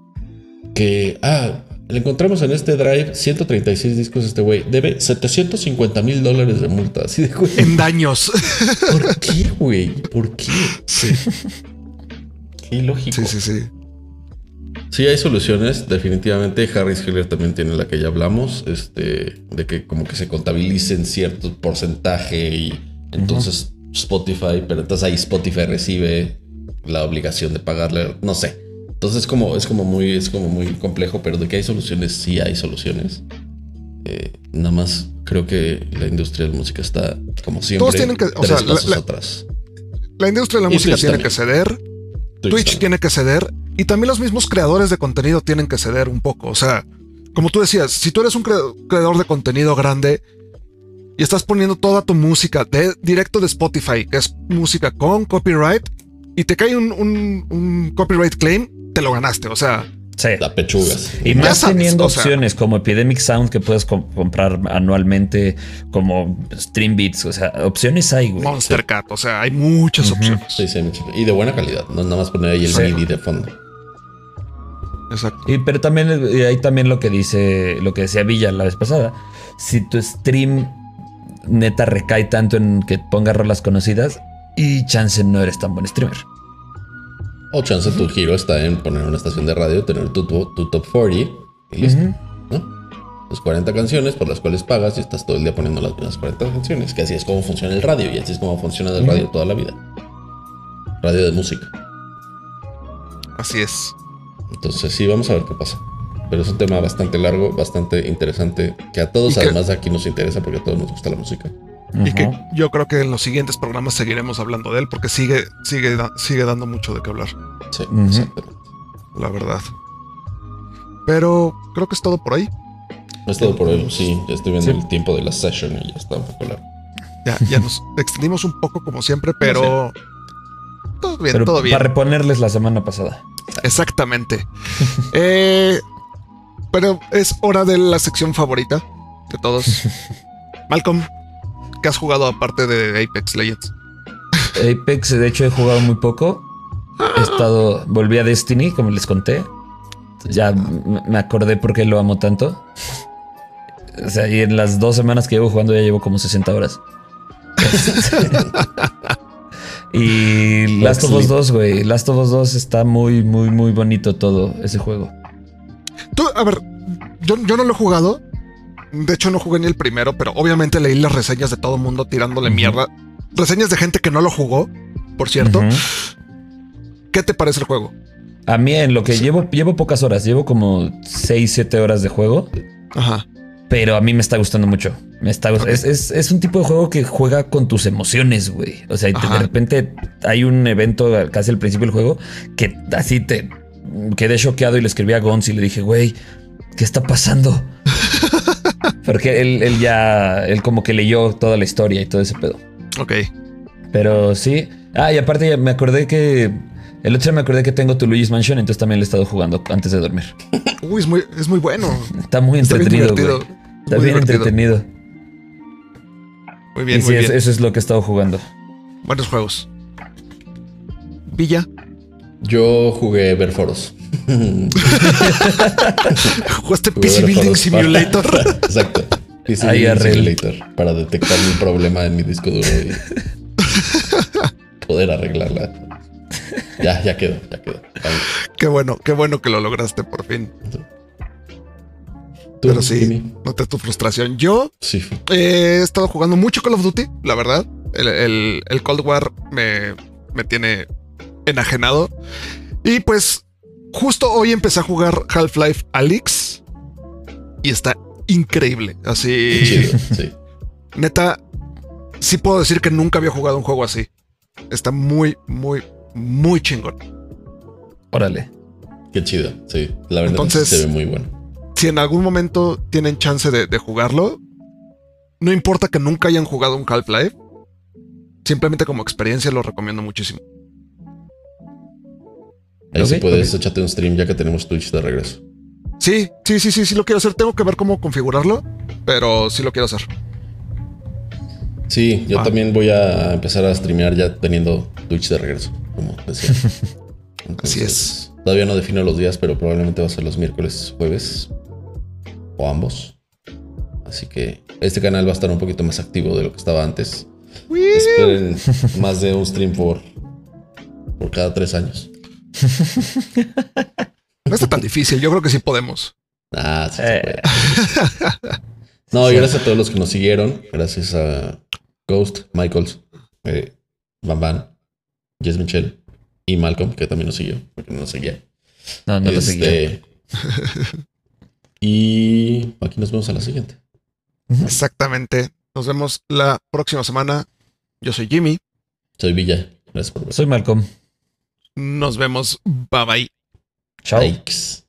Que, ah, le encontramos en este drive 136 discos. Este güey debe 750 mil dólares de multa. Así de güey. En daños. ¿Por qué, güey? ¿Por qué? sí, Qué ilógico. sí, sí, sí. Sí, hay soluciones. Definitivamente Harris Heller también tiene la que ya hablamos, este, de que como que se contabilicen cierto porcentaje y entonces Spotify, pero entonces ahí Spotify recibe la obligación de pagarle, no sé. Entonces como es como muy es como muy complejo, pero de que hay soluciones, sí hay soluciones. Eh, nada más creo que la industria de la música está como siempre Todos tienen que- o tres sea, la- pasos la- atrás. La industria de la Y música Twitch tiene también. que ceder. Twitch también. tiene que ceder. Y también los mismos creadores de contenido tienen que ceder un poco. O sea, como tú decías, si tú eres un cre- creador de contenido grande y estás poniendo toda tu música de, directo de Spotify, que es música con copyright, y te cae un, un- un copyright claim, te lo ganaste. O sea, Sí. Da pechugas. Y más sabes, teniendo o sea- opciones como Epidemic Sound que puedes com- comprar anualmente, como Stream Beats, o sea, opciones hay, güey. Monster Cat. O sea, hay muchas opciones. Sí, sí, mucho. y de buena calidad. No nada más poner ahí el Sí. MIDI de fondo. Exacto. Y pero también y hay también lo que dice, lo que decía Villa la vez pasada. Si tu stream neta recae tanto en que pongas rolas conocidas y chance no eres tan buen streamer. O chance tu giro está en poner una estación de radio, tener tu, tu, tu top 40 y listo, Ujú. ¿no? Tus 40 canciones por las cuales pagas y estás todo el día poniendo las mismas 40 canciones. Que así es como funciona el radio y así es como funciona el radio toda la vida. Radio de música. Así es. Entonces sí, vamos a ver qué pasa. Pero es un tema bastante largo, bastante interesante, que a todos que- además de aquí nos interesa porque a todos nos gusta la música. Y que yo creo que en los siguientes programas seguiremos hablando de él porque sigue, sigue, sigue dando mucho de qué hablar, Sí, exactamente. la verdad. Pero creo que es todo por ahí. Es todo por hoy. Sí, ya estoy viendo Sí. el tiempo de la session y ya está un poco largo. Ya, ya nos extendimos un poco como siempre, pero todo bien, Pero todo bien. para reponerles la semana pasada. Exactamente. Eh, pero es hora de la sección favorita de todos. Malcolm, ¿qué has jugado aparte de Apex Legends? Apex, de hecho, he jugado muy poco. He estado. Volví a Destiny, como les conté. Ya me acordé por qué lo amo tanto. O sea, y en las dos semanas que llevo jugando ya llevo como 60 horas. y Last of Us 2, güey. Last of Us 2 está muy, muy, muy bonito todo ese juego. Tú, a ver, yo, yo no lo he jugado. De hecho, no jugué ni el primero, pero obviamente leí las reseñas de todo el mundo tirándole mierda. Reseñas de gente que no lo jugó, por cierto. ¿Qué te parece el juego? A mí, en lo que llevo, llevo pocas horas, llevo como 6, 7 horas de juego. Ajá. Pero a mí me está gustando mucho. Me está gust- es, es- es un tipo de juego que juega con tus emociones, güey. O sea, de repente hay un evento casi al principio del juego que así te quedé choqueado y le escribí a Gons y le dije, güey, ¿qué está pasando? Porque él, él ya, él como que leyó toda la historia y todo ese pedo. Ok. Pero sí. Ah, y aparte ya me acordé que el otro día me acordé que tengo tu Luigi's Mansion, entonces también le he estado jugando antes de dormir. Uy, es muy, es muy bueno. Está muy Está bien entretenido, güey. Está muy bien divertido. entretenido. Muy bien, y sí, muy es- bien. eso es lo que he estado jugando. Buenos juegos. Villa, Yo jugué Berforos. jugaste Jugué PC Building para- Simulator. Exacto. PC Ahí Building arreglo. Simulator. Para detectar un problema en mi disco duro y poder arreglarla. Ya, ya quedó, ya quedó. Qué bueno, qué bueno que lo lograste por fin. ¿Tú, Pero sí, noté tu frustración. Yo Sí. he estado jugando mucho Call of Duty, la verdad. El, el- el Cold War me, me tiene enajenado. Y pues justo hoy empecé a jugar Half-Life Alyx. Y está increíble. Así. Chido, sí. Neta, sí puedo decir que nunca había jugado un juego así. Está muy, muy, muy chingón. Órale. Qué chido, sí. La verdad Entonces- se ve muy bueno. Si en algún momento tienen chance de, de jugarlo, no importa que nunca hayan jugado un Half-Life, simplemente como experiencia lo recomiendo muchísimo. Ahí sí puedes, ok. échate un stream ya que tenemos Twitch de regreso. Sí, sí, sí, sí, sí lo quiero hacer. Tengo que ver cómo configurarlo, pero sí lo quiero hacer. Sí, yo Ah. también voy a empezar a streamear ya teniendo Twitch de regreso, como decía. Así es. Todavía no defino los días, pero probablemente va a ser los miércoles, jueves o ambos. Así que este canal va a estar un poquito más activo de lo que estaba antes. Esperen más de un stream por, por cada tres años. No está tan difícil. Yo creo que sí podemos. Ah, sí se Eh. puede. No, y gracias a todos los que nos siguieron. Gracias a Ghost, Michaels, eh, Van Van, Jess Michelle y Malcolm, que también nos siguió, porque no nos seguía. No, no lo seguía. Este, y aquí nos vemos a la siguiente. Exactamente. Nos vemos la próxima semana. Yo soy Jimmy. Soy Villa. Gracias por ver. Soy Malcolm. Nos vemos. Bye bye. Chao. Likes.